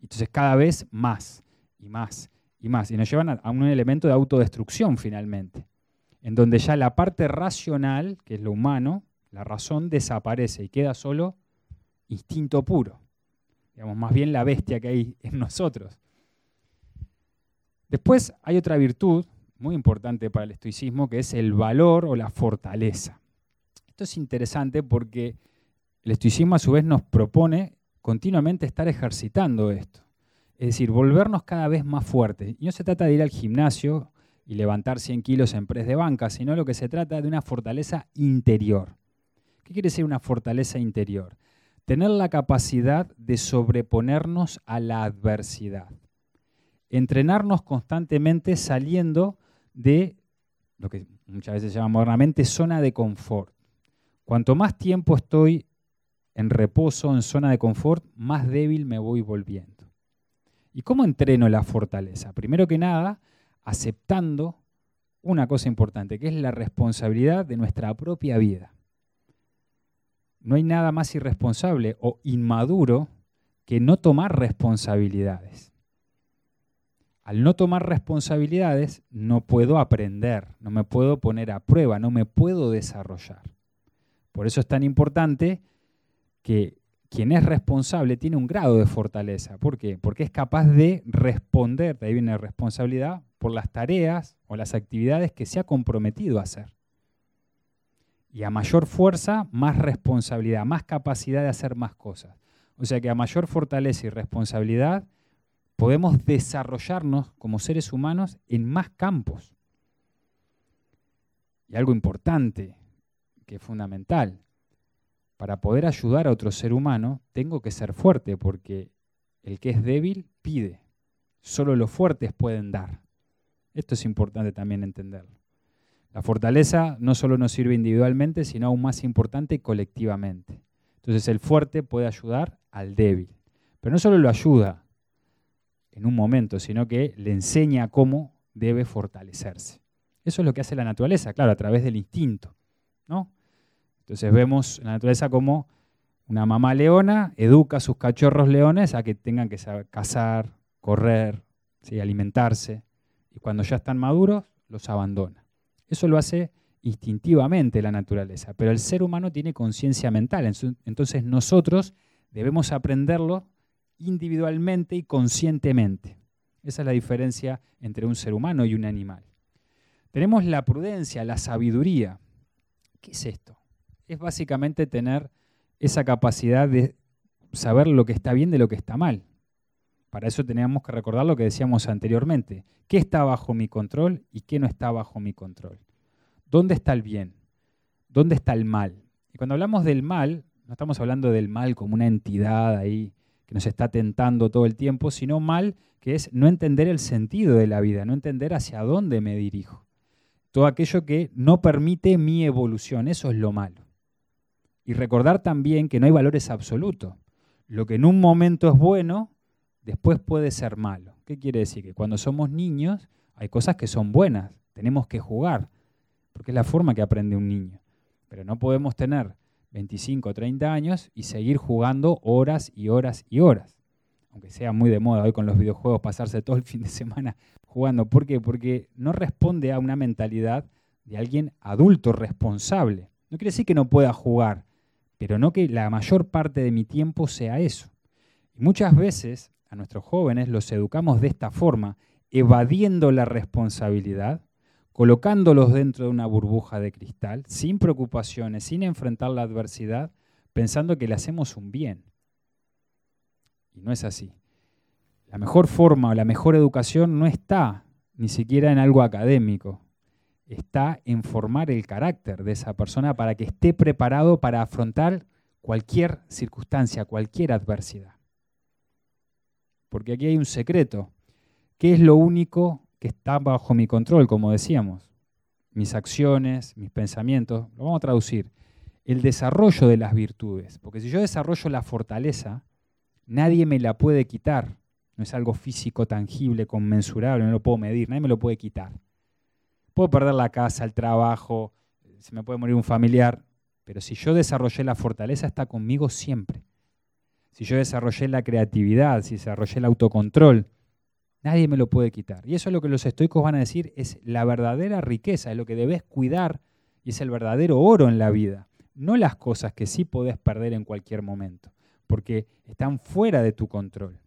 Entonces cada vez más y más y más, y nos llevan a un elemento de autodestrucción finalmente, en donde ya la parte racional, que es lo humano, la razón desaparece y queda solo instinto puro. Digamos, más bien la bestia que hay en nosotros. Después hay otra virtud muy importante para el estoicismo que es el valor o la fortaleza. Esto es interesante porque el estoicismo a su vez nos propone continuamente estar ejercitando esto. Es decir, volvernos cada vez más fuertes. Y no se trata de ir al gimnasio y levantar 100 kilos en press de banca, sino lo que se trata de una fortaleza interior. ¿Qué quiere decir una fortaleza interior? Tener la capacidad de sobreponernos a la adversidad. Entrenarnos constantemente saliendo de lo que muchas veces se llama modernamente zona de confort. Cuanto más tiempo estoy en reposo, en zona de confort, más débil me voy volviendo. ¿Y cómo entreno la fortaleza? Primero que nada, aceptando una cosa importante, que es la responsabilidad de nuestra propia vida. No hay nada más irresponsable o inmaduro que no tomar responsabilidades. Al no tomar responsabilidades no puedo aprender, no me puedo poner a prueba, no me puedo desarrollar. Por eso es tan importante que quien es responsable tiene un grado de fortaleza. ¿Por qué? Porque es capaz de responder, de ahí viene la responsabilidad, por las tareas o las actividades que se ha comprometido a hacer. Y a mayor fuerza, más responsabilidad, más capacidad de hacer más cosas. O sea que a mayor fortaleza y responsabilidad podemos desarrollarnos como seres humanos en más campos. Y algo importante, que es fundamental, para poder ayudar a otro ser humano, tengo que ser fuerte, porque el que es débil pide. Solo los fuertes pueden dar. Esto es importante también entenderlo. La fortaleza no solo nos sirve individualmente, sino aún más importante colectivamente. Entonces el fuerte puede ayudar al débil. Pero no solo lo ayuda en un momento, sino que le enseña cómo debe fortalecerse. Eso es lo que hace la naturaleza, claro, a través del instinto. ¿no? Entonces vemos la naturaleza como una mamá leona educa a sus cachorros leones a que tengan que cazar, correr, alimentarse, y cuando ya están maduros, los abandona. Eso lo hace instintivamente la naturaleza, pero el ser humano tiene conciencia mental, entonces nosotros debemos aprenderlo individualmente y conscientemente. Esa es la diferencia entre un ser humano y un animal. Tenemos la prudencia, la sabiduría. ¿Qué es esto? es básicamente tener esa capacidad de saber lo que está bien de lo que está mal. Para eso teníamos que recordar lo que decíamos anteriormente. ¿Qué está bajo mi control y qué no está bajo mi control? ¿Dónde está el bien? ¿Dónde está el mal? Y cuando hablamos del mal, no estamos hablando del mal como una entidad ahí que nos está tentando todo el tiempo, sino mal que es no entender el sentido de la vida, no entender hacia dónde me dirijo. Todo aquello que no permite mi evolución, eso es lo malo. Y recordar también que no hay valores absolutos. Lo que en un momento es bueno, después puede ser malo. ¿Qué quiere decir? Que cuando somos niños hay cosas que son buenas, tenemos que jugar, porque es la forma que aprende un niño. Pero no podemos tener 25 o 30 años y seguir jugando horas y horas y horas. Aunque sea muy de moda hoy con los videojuegos pasarse todo el fin de semana jugando. ¿Por qué? Porque no responde a una mentalidad de alguien adulto responsable. No quiere decir que no pueda jugar, pero no que la mayor parte de mi tiempo sea eso. Y muchas veces a nuestros jóvenes los educamos de esta forma, evadiendo la responsabilidad, colocándolos dentro de una burbuja de cristal, sin preocupaciones, sin enfrentar la adversidad, pensando que le hacemos un bien. Y no es así. La mejor forma o la mejor educación no está ni siquiera en algo académico, está en formar el carácter de esa persona para que esté preparado para afrontar cualquier circunstancia, cualquier adversidad. Porque aquí hay un secreto. ¿Qué es lo único que está bajo mi control, como decíamos? Mis acciones, mis pensamientos. Lo vamos a traducir. El desarrollo de las virtudes. Porque si yo desarrollo la fortaleza, nadie me la puede quitar. No es algo físico, tangible, conmensurable, no lo puedo medir, nadie me lo puede quitar. Puedo perder la casa, el trabajo, se me puede morir un familiar, pero si yo desarrollé la fortaleza, está conmigo siempre. Si yo desarrollé la creatividad, si desarrollé el autocontrol, nadie me lo puede quitar. Y eso es lo que los estoicos van a decir, es la verdadera riqueza, es lo que debes cuidar y es el verdadero oro en la vida. No las cosas que sí podés perder en cualquier momento, porque están fuera de tu control.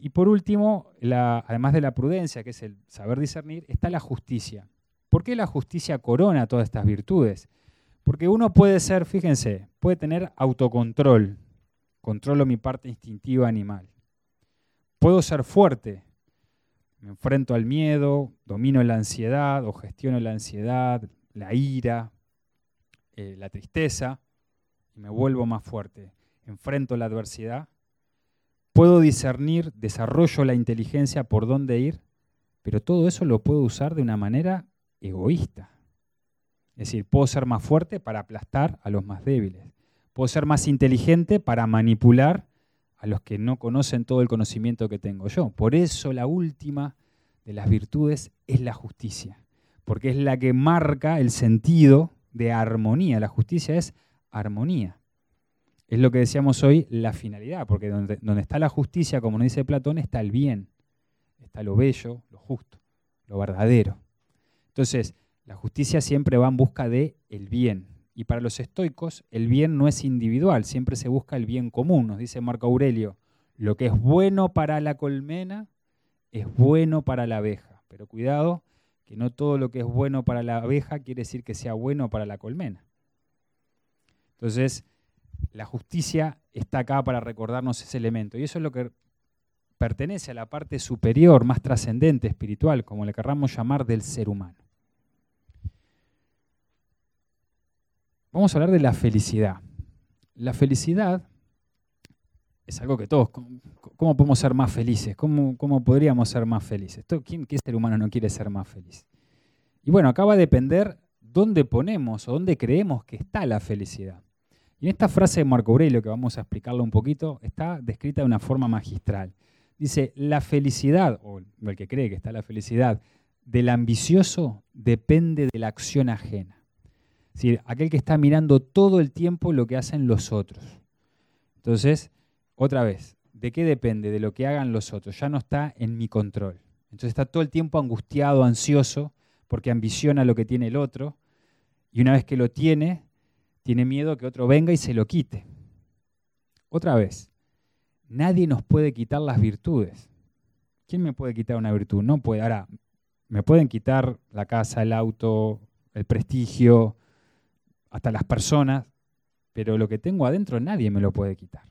Y por último, además de la prudencia, que es el saber discernir, está la justicia. ¿Por qué la justicia corona todas estas virtudes? Porque uno puede ser, fíjense, puede tener autocontrol, controlo mi parte instintiva animal. Puedo ser fuerte, me enfrento al miedo, domino la ansiedad o gestiono la ansiedad, la ira, eh, la tristeza, y me vuelvo más fuerte. Enfrento la adversidad puedo discernir, desarrollo la inteligencia por dónde ir, pero todo eso lo puedo usar de una manera egoísta. Es decir, puedo ser más fuerte para aplastar a los más débiles. Puedo ser más inteligente para manipular a los que no conocen todo el conocimiento que tengo yo. Por eso la última de las virtudes es la justicia, porque es la que marca el sentido de armonía. La justicia es armonía. Es lo que decíamos hoy, la finalidad, porque donde, donde está la justicia, como nos dice Platón, está el bien, está lo bello, lo justo, lo verdadero. Entonces, la justicia siempre va en busca de el bien. Y para los estoicos, el bien no es individual, siempre se busca el bien común. Nos dice Marco Aurelio, lo que es bueno para la colmena es bueno para la abeja. Pero cuidado, que no todo lo que es bueno para la abeja quiere decir que sea bueno para la colmena. Entonces, la justicia está acá para recordarnos ese elemento. Y eso es lo que pertenece a la parte superior, más trascendente, espiritual, como le querramos llamar, del ser humano. Vamos a hablar de la felicidad. La felicidad es algo que todos, ¿cómo podemos ser más felices? ¿Cómo, podríamos ser más felices? ¿Quién, ¿Qué ser humano no quiere ser más feliz? Y bueno, acá va a depender dónde ponemos o dónde creemos que está la felicidad. Y en esta frase de Marco Aurelio, que vamos a explicarlo un poquito, está descrita de una forma magistral. Dice, la felicidad, o el que cree que está la felicidad, del ambicioso depende de la acción ajena. Decir, aquel que está mirando todo el tiempo lo que hacen los otros. Entonces, otra vez, ¿de qué depende? De lo que hagan los otros. Ya no está en mi control. Entonces está todo el tiempo angustiado, ansioso, porque ambiciona lo que tiene el otro. Y una vez que lo tiene, tiene miedo que otro venga y se lo quite. Otra vez, nadie nos puede quitar las virtudes. ¿Quién me puede quitar una virtud? No puede. Ahora, me pueden quitar la casa, el auto, el prestigio, hasta las personas, pero lo que tengo adentro nadie me lo puede quitar.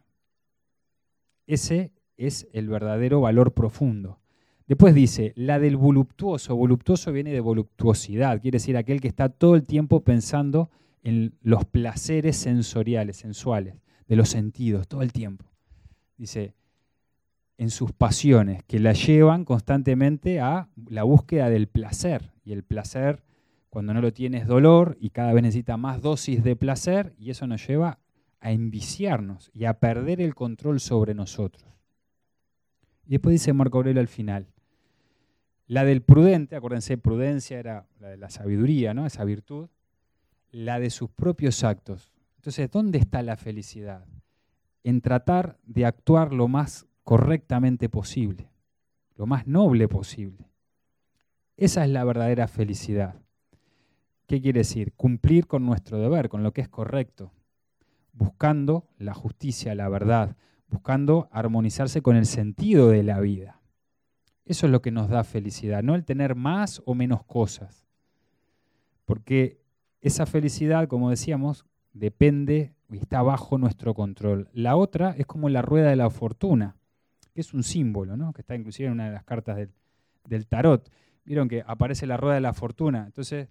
Ese es el verdadero valor profundo. Después dice, la del voluptuoso. Voluptuoso viene de voluptuosidad, quiere decir aquel que está todo el tiempo pensando en los placeres sensoriales, sensuales, de los sentidos, todo el tiempo. Dice, en sus pasiones, que la llevan constantemente a la búsqueda del placer. Y el placer, cuando no lo tiene, es dolor y cada vez necesita más dosis de placer y eso nos lleva a enviciarnos y a perder el control sobre nosotros. Y después dice Marco Aurelio al final, la del prudente, acuérdense, prudencia era la de la sabiduría, ¿no? esa virtud, la de sus propios actos. Entonces, ¿dónde está la felicidad? En tratar de actuar lo más correctamente posible, lo más noble posible. Esa es la verdadera felicidad. ¿Qué quiere decir? Cumplir con nuestro deber, con lo que es correcto, buscando la justicia, la verdad, buscando armonizarse con el sentido de la vida. Eso es lo que nos da felicidad, no el tener más o menos cosas. Porque esa felicidad, como decíamos, depende y está bajo nuestro control. La otra es como la rueda de la fortuna, que es un símbolo, ¿no? que está inclusive en una de las cartas del, del tarot. Vieron que aparece la rueda de la fortuna. Entonces,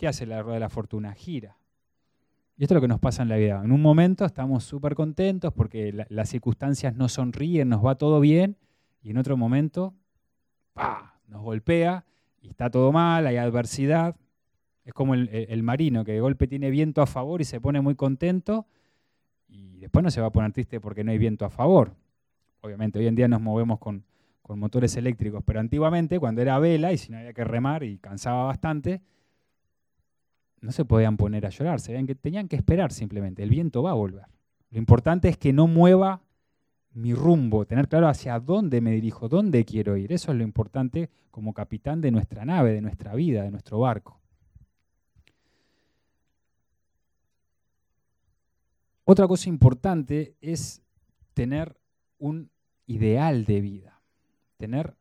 ¿qué hace la rueda de la fortuna? Gira. Y esto es lo que nos pasa en la vida. En un momento estamos súper contentos porque las circunstancias nos sonríen, nos va todo bien, y en otro momento nos golpea y está todo mal, hay adversidad. Es como el, marino que de golpe tiene viento a favor y se pone muy contento y después no se va a poner triste porque no hay viento a favor. Obviamente hoy en día nos movemos con, con motores eléctricos, pero antiguamente cuando era vela y si no había que remar y cansaba bastante, no se podían poner a llorar, se que tenían que esperar simplemente, el viento va a volver. Lo importante es que no mueva mi rumbo, tener claro hacia dónde me dirijo, dónde quiero ir. Eso es lo importante como capitán de nuestra nave, de nuestra vida, de nuestro barco. Otra cosa importante es tener un ideal de vida, tener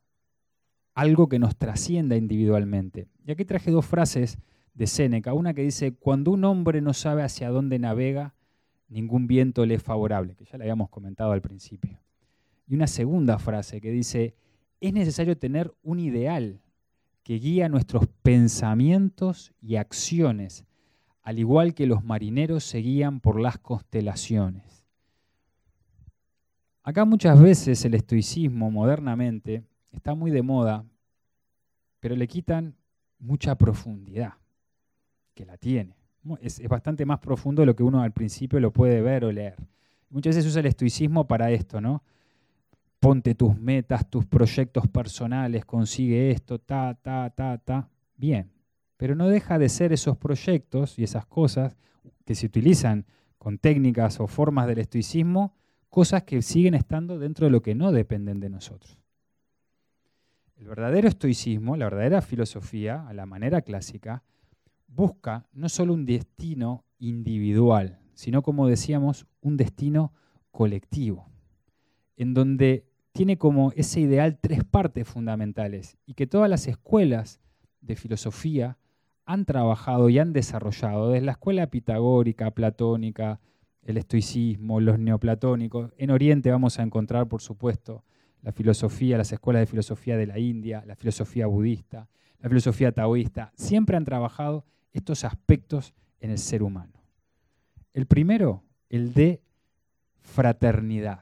algo que nos trascienda individualmente. Y aquí traje dos frases de Séneca, una que dice, cuando un hombre no sabe hacia dónde navega, ningún viento le es favorable, que ya le habíamos comentado al principio. Y una segunda frase que dice, es necesario tener un ideal que guía nuestros pensamientos y acciones, al igual que los marineros se guían por las constelaciones. Acá muchas veces el estoicismo modernamente está muy de moda, pero le quitan mucha profundidad. Que la tiene. Es, bastante más profundo de lo que uno al principio lo puede ver o leer. Muchas veces usa el estoicismo para esto, ¿no? Ponte tus metas, tus proyectos personales, consigue esto, ta, ta, ta, ta. Bien, pero no deja de ser esos proyectos y esas cosas que se utilizan con técnicas o formas del estoicismo, cosas que siguen estando dentro de lo que no dependen de nosotros. El verdadero estoicismo, la verdadera filosofía, a la manera clásica, busca no solo un destino individual, sino, como decíamos, un destino colectivo, en donde tiene como ese ideal tres partes fundamentales y que todas las escuelas de filosofía han trabajado y han desarrollado, desde la escuela pitagórica, platónica, el estoicismo, los neoplatónicos. En Oriente vamos a encontrar, por supuesto, la filosofía, las escuelas de filosofía de la India, la filosofía budista, la filosofía taoísta. Siempre han trabajado estos aspectos en el ser humano. El primero, el de fraternidad.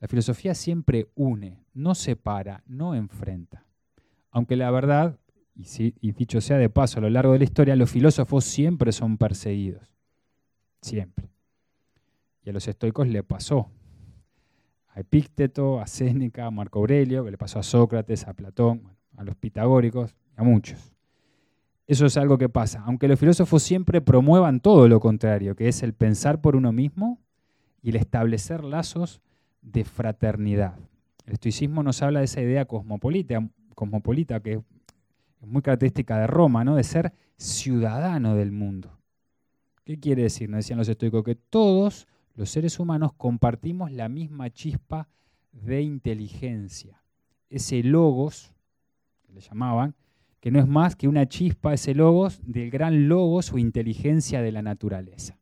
La filosofía siempre une, no separa, no enfrenta. Aunque la verdad, y, dicho sea de paso, a lo largo de la historia, los filósofos siempre son perseguidos. Siempre. Y a los estoicos le pasó. A Epícteto, a Séneca, a Marco Aurelio, que le pasó a Sócrates, a Platón, a los pitagóricos, a muchos. Eso es algo que pasa. Aunque los filósofos siempre promuevan todo lo contrario, que es el pensar por uno mismo y el establecer lazos de fraternidad. El estoicismo nos habla de esa idea cosmopolita, que es muy característica de Roma, ¿no? de ser ciudadano del mundo. ¿Qué quiere decir? Nos decían los estoicos que todos los seres humanos compartimos la misma chispa de inteligencia. Ese logos, que le llamaban, que no es más que una chispa, ese logos, del gran logos o inteligencia de la naturaleza.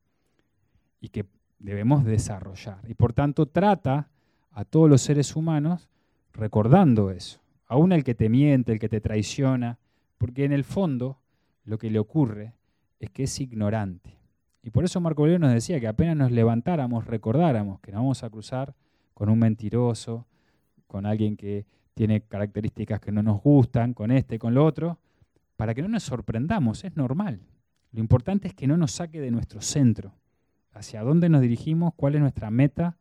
Y que debemos desarrollar. Y por tanto trata a todos los seres humanos recordando eso. Aún el que te miente, el que te traiciona, porque en el fondo lo que le ocurre es que es ignorante. Y por eso Marco Aurelio nos decía que apenas nos levantáramos, recordáramos que nos vamos a cruzar con un mentiroso, con alguien que tiene características que no nos gustan, con este, con lo otro, para que no nos sorprendamos, es normal. Lo importante es que no nos saque de nuestro centro, hacia dónde nos dirigimos, cuál es nuestra meta,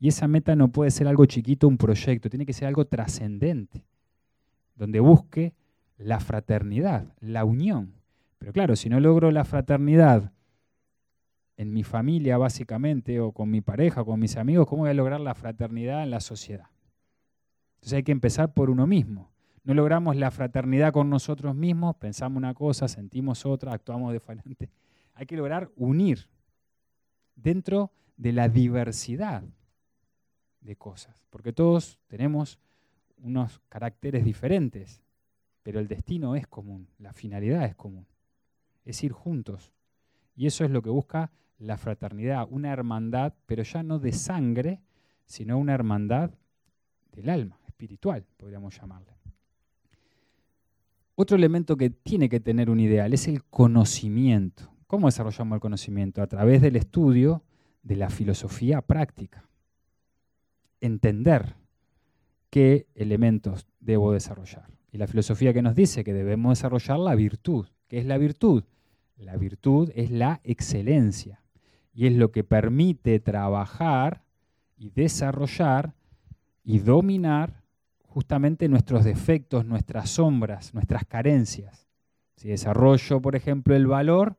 y esa meta no puede ser algo chiquito, un proyecto, tiene que ser algo trascendente, donde busque la fraternidad, la unión. Pero claro, si no logro la fraternidad en mi familia básicamente, o con mi pareja, o con mis amigos, ¿cómo voy a lograr la fraternidad en la sociedad? Entonces hay que empezar por uno mismo. No logramos la fraternidad con nosotros mismos, pensamos una cosa, sentimos otra, actuamos diferente. Hay que lograr unir dentro de la diversidad de cosas, porque todos tenemos unos caracteres diferentes, pero el destino es común, la finalidad es común, es ir juntos. Y eso es lo que busca la fraternidad, una hermandad, pero ya no de sangre, sino una hermandad del alma espiritual, podríamos llamarle. Otro elemento que tiene que tener un ideal es el conocimiento. ¿Cómo desarrollamos el conocimiento? A través del estudio de la filosofía práctica. Entender qué elementos debo desarrollar. Y la filosofía que nos dice que debemos desarrollar la virtud. ¿Qué es la virtud? La virtud es la excelencia y es lo que permite trabajar y desarrollar y dominar justamente nuestros defectos, nuestras sombras, nuestras carencias. Si desarrollo, por ejemplo, el valor,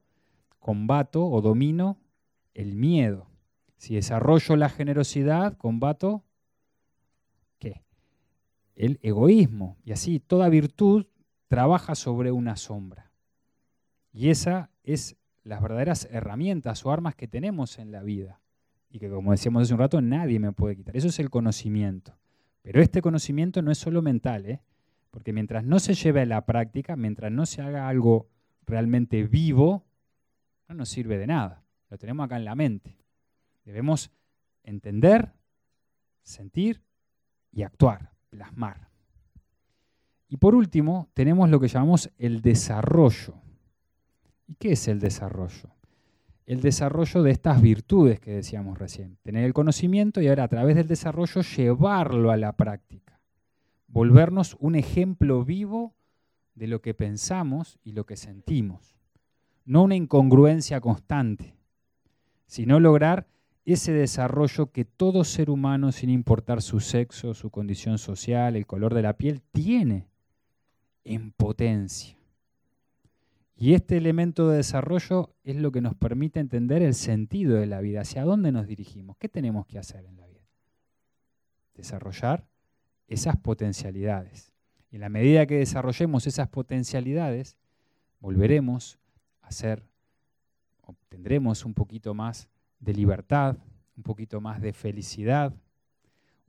combato o domino el miedo. Si desarrollo la generosidad, combato ¿qué? El egoísmo. Y así toda virtud trabaja sobre una sombra. Y esa es las verdaderas herramientas o armas que tenemos en la vida. Y que como decíamos hace un rato, nadie me puede quitar. Eso es el conocimiento. Pero este conocimiento no es solo mental, ¿eh? porque mientras no se lleve a la práctica, mientras no se haga algo realmente vivo, no nos sirve de nada. Lo tenemos acá en la mente. Debemos entender, sentir y actuar, plasmar. Y por último, tenemos lo que llamamos el desarrollo. ¿Y qué es el desarrollo? El desarrollo de estas virtudes que decíamos recién. Tener el conocimiento y ahora a través del desarrollo llevarlo a la práctica. Volvernos un ejemplo vivo de lo que pensamos y lo que sentimos. no una incongruencia constante, sino lograr ese desarrollo que todo ser humano, sin importar su sexo, su condición social, el color de la piel, tiene en potencia. Y este elemento de desarrollo es lo que nos permite entender el sentido de la vida, hacia dónde nos dirigimos, qué tenemos que hacer en la vida. Desarrollar esas potencialidades. Y en la medida que desarrollemos esas potencialidades, volveremos a ser, obtendremos un poquito más de libertad, un poquito más de felicidad,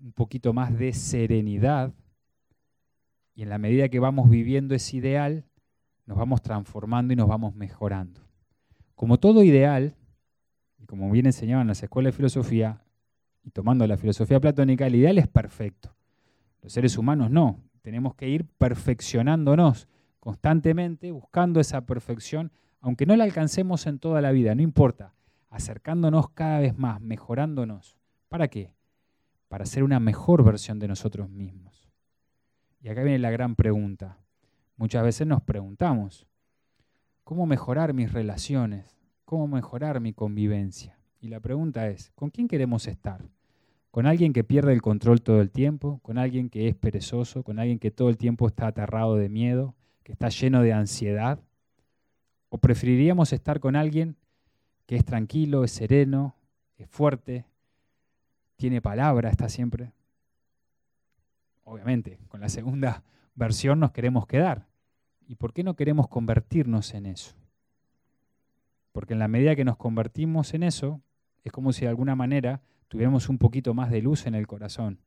un poquito más de serenidad. Y en la medida que vamos viviendo ese ideal, nos vamos transformando y nos vamos mejorando. Como todo ideal, y como bien enseñaban en las escuelas de filosofía, y tomando la filosofía platónica, el ideal es perfecto. Los seres humanos no. Tenemos que ir perfeccionándonos constantemente, buscando esa perfección, aunque no la alcancemos en toda la vida, no importa acercándonos cada vez más, mejorándonos. ¿Para qué? Para ser una mejor versión de nosotros mismos. Y acá viene la gran pregunta. Muchas veces nos preguntamos, ¿cómo mejorar mis relaciones? ¿Cómo mejorar mi convivencia? Y la pregunta es, ¿con quién queremos estar? ¿Con alguien que pierde el control todo el tiempo? ¿Con alguien que es perezoso? ¿Con alguien que todo el tiempo está aterrado de miedo? ¿Que está lleno de ansiedad? ¿O preferiríamos estar con alguien que es tranquilo, es sereno, es fuerte, tiene palabra, está siempre. Obviamente, con la segunda versión nos queremos quedar. ¿Y por qué no queremos convertirnos en eso? Porque en la medida que nos convertimos en eso, es como si de alguna manera tuviéramos un poquito más de luz en el corazón,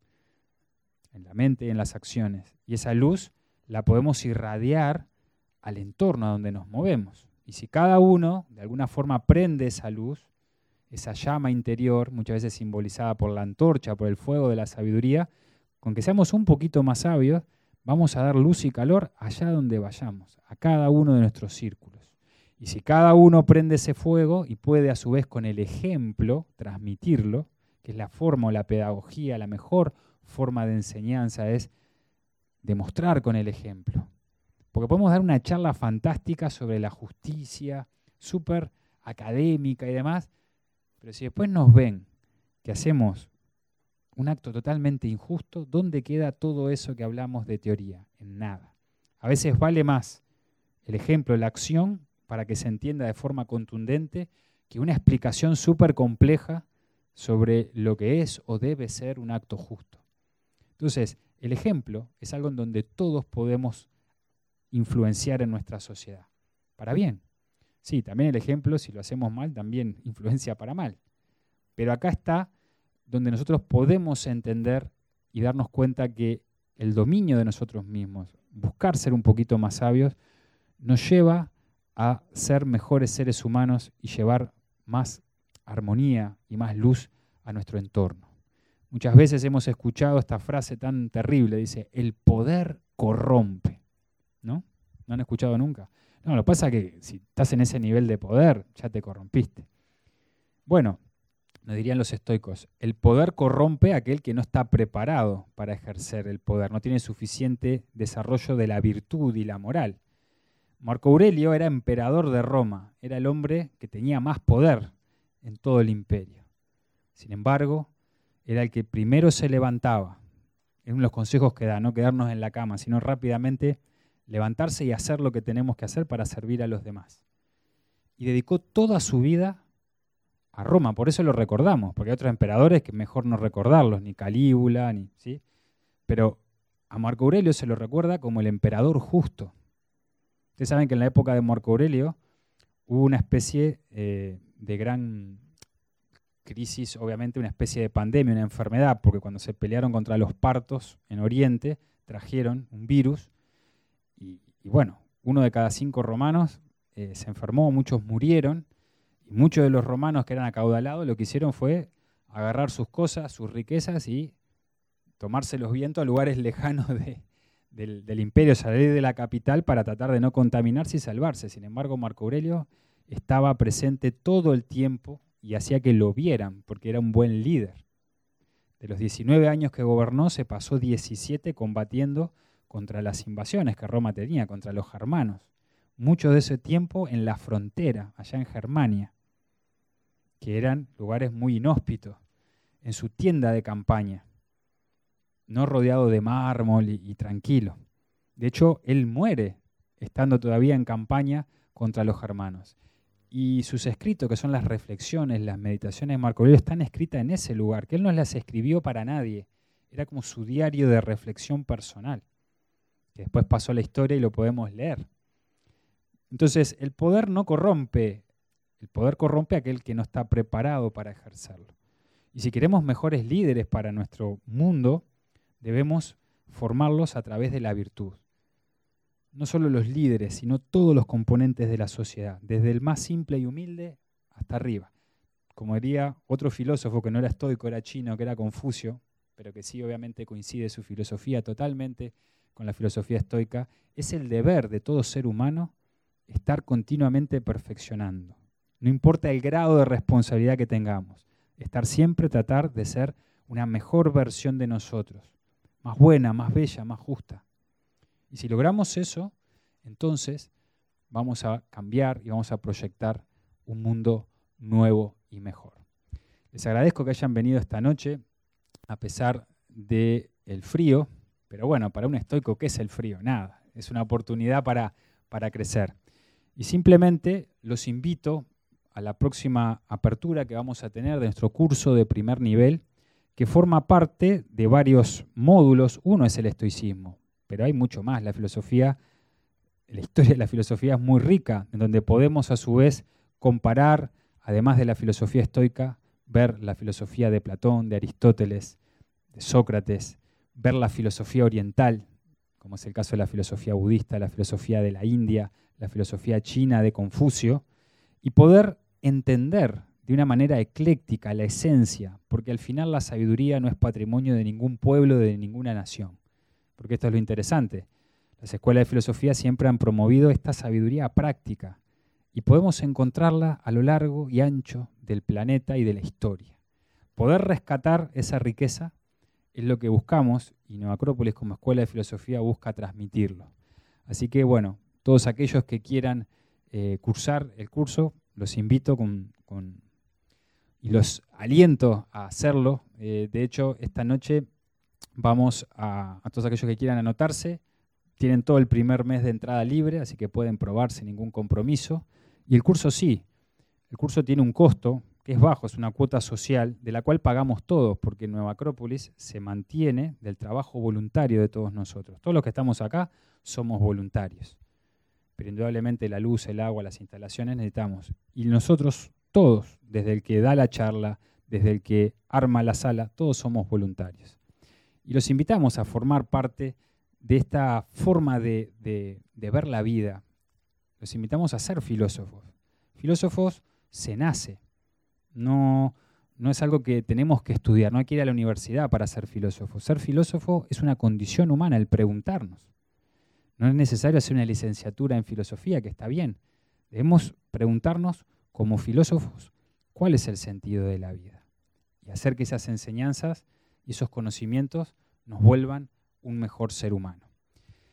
en la mente y en las acciones. Y esa luz la podemos irradiar al entorno a donde nos movemos. Y si cada uno de alguna forma prende esa luz, esa llama interior, muchas veces simbolizada por la antorcha, por el fuego de la sabiduría, con que seamos un poquito más sabios, vamos a dar luz y calor allá donde vayamos, a cada uno de nuestros círculos. Y si cada uno prende ese fuego y puede a su vez con el ejemplo transmitirlo, que es la forma o la pedagogía, la mejor forma de enseñanza es demostrar con el ejemplo. Porque podemos dar una charla fantástica sobre la justicia, súper académica y demás, pero si después nos ven que hacemos un acto totalmente injusto, ¿dónde queda todo eso que hablamos de teoría? En nada. A veces vale más el ejemplo, la acción, para que se entienda de forma contundente, que una explicación súper compleja sobre lo que es o debe ser un acto justo. Entonces, el ejemplo es algo en donde todos podemos influenciar en nuestra sociedad. Para bien. Sí, también el ejemplo, si lo hacemos mal, también influencia para mal. Pero acá está donde nosotros podemos entender y darnos cuenta que el dominio de nosotros mismos, buscar ser un poquito más sabios, nos lleva a ser mejores seres humanos y llevar más armonía y más luz a nuestro entorno. Muchas veces hemos escuchado esta frase tan terrible, dice, el poder corrompe. ¿no? ¿No han escuchado nunca? No, lo que pasa es que si estás en ese nivel de poder, ya te corrompiste. Bueno, nos dirían los estoicos, el poder corrompe a aquel que no está preparado para ejercer el poder, no tiene suficiente desarrollo de la virtud y la moral. Marco Aurelio era emperador de Roma, era el hombre que tenía más poder en todo el imperio. Sin embargo, era el que primero se levantaba. Es uno de los consejos que da, no quedarnos en la cama, sino rápidamente levantarse y hacer lo que tenemos que hacer para servir a los demás. Y dedicó toda su vida a Roma, por eso lo recordamos, porque hay otros emperadores que mejor no recordarlos, ni Calígula, ni, ¿sí? Pero a Marco Aurelio se lo recuerda como el emperador justo. Ustedes saben que en la época de Marco Aurelio hubo una especie eh, de gran crisis, obviamente una especie de pandemia, una enfermedad, porque cuando se pelearon contra los partos en Oriente, trajeron un virus y, bueno, uno de cada cinco romanos eh, se enfermó, muchos murieron, y muchos de los romanos que eran acaudalados lo que hicieron fue agarrar sus cosas, sus riquezas y tomarse los vientos a lugares lejanos del, del, imperio, salir de la capital para tratar de no contaminarse y salvarse. Sin embargo, Marco Aurelio estaba presente todo el tiempo y hacía que lo vieran, porque era un buen líder. De los 19 años que gobernó, se pasó 17 combatiendo contra las invasiones que Roma tenía, contra los germanos. mucho de ese tiempo en la frontera, allá en Germania, que eran lugares muy inhóspitos, en su tienda de campaña, no rodeado de mármol y, tranquilo. De hecho, él muere estando todavía en campaña contra los germanos. Y sus escritos, que son las reflexiones, las meditaciones de Marco Aurelio, están escritas en ese lugar, que él no las escribió para nadie, era como su diario de reflexión personal, que después pasó a la historia y lo podemos leer. Entonces, el poder no corrompe, el poder corrompe a aquel que no está preparado para ejercerlo. Y si queremos mejores líderes para nuestro mundo, debemos formarlos a través de la virtud no solo los líderes, sino todos los componentes de la sociedad, desde el más simple y humilde hasta arriba. Como diría otro filósofo que no era estoico, era chino, que era Confucio, pero que sí obviamente coincide su filosofía totalmente con la filosofía estoica, es el deber de todo ser humano estar continuamente perfeccionando. No importa el grado de responsabilidad que tengamos, estar siempre tratar de ser una mejor versión de nosotros, más buena, más bella, más justa. Y si logramos eso, entonces vamos a cambiar y vamos a proyectar un mundo nuevo y mejor. Les agradezco que hayan venido esta noche, a pesar del el frío, pero bueno, para un estoico, ¿qué es el frío? Nada, es una oportunidad para, para crecer. Y simplemente los invito a la próxima apertura que vamos a tener de nuestro curso de primer nivel, que forma parte de varios módulos. Uno es el estoicismo, pero hay mucho más. La filosofía, la historia de la filosofía es muy rica, en donde podemos a su vez comparar, además de la filosofía estoica, ver la filosofía de Platón, de Aristóteles, de Sócrates, ver la filosofía oriental, como es el caso de la filosofía budista, la filosofía de la India, la filosofía china de Confucio, y poder entender de una manera ecléctica la esencia, porque al final la sabiduría no es patrimonio de ningún pueblo, de ninguna nación porque esto es lo interesante. Las escuelas de filosofía siempre han promovido esta sabiduría práctica y podemos encontrarla a lo largo y ancho del planeta y de la historia. Poder rescatar esa riqueza es lo que buscamos y Nueva Acrópolis como escuela de filosofía busca transmitirlo. Así que bueno, todos aquellos que quieran eh, cursar el curso, los invito con, y los aliento a hacerlo. Eh, de hecho, esta noche Vamos a, todos aquellos que quieran anotarse. Tienen todo el primer mes de entrada libre, así que pueden probar sin ningún compromiso. Y el curso sí. El curso tiene un costo que es bajo, es una cuota social de la cual pagamos todos, porque Nueva Acrópolis se mantiene del trabajo voluntario de todos nosotros. Todos los que estamos acá somos voluntarios. Pero indudablemente la luz, el agua, las instalaciones necesitamos. Y nosotros todos, desde el que da la charla, desde el que arma la sala, todos somos voluntarios. Y los invitamos a formar parte de esta forma de, ver la vida. Los invitamos a ser filósofos. Filósofos se nace. No, no es algo que tenemos que estudiar, no hay que ir a la universidad para ser filósofo. Ser filósofo es una condición humana, el preguntarnos. No es necesario hacer una licenciatura en filosofía, que está bien. Debemos preguntarnos como filósofos cuál es el sentido de la vida y hacer que esas enseñanzas y esos conocimientos nos vuelvan un mejor ser humano.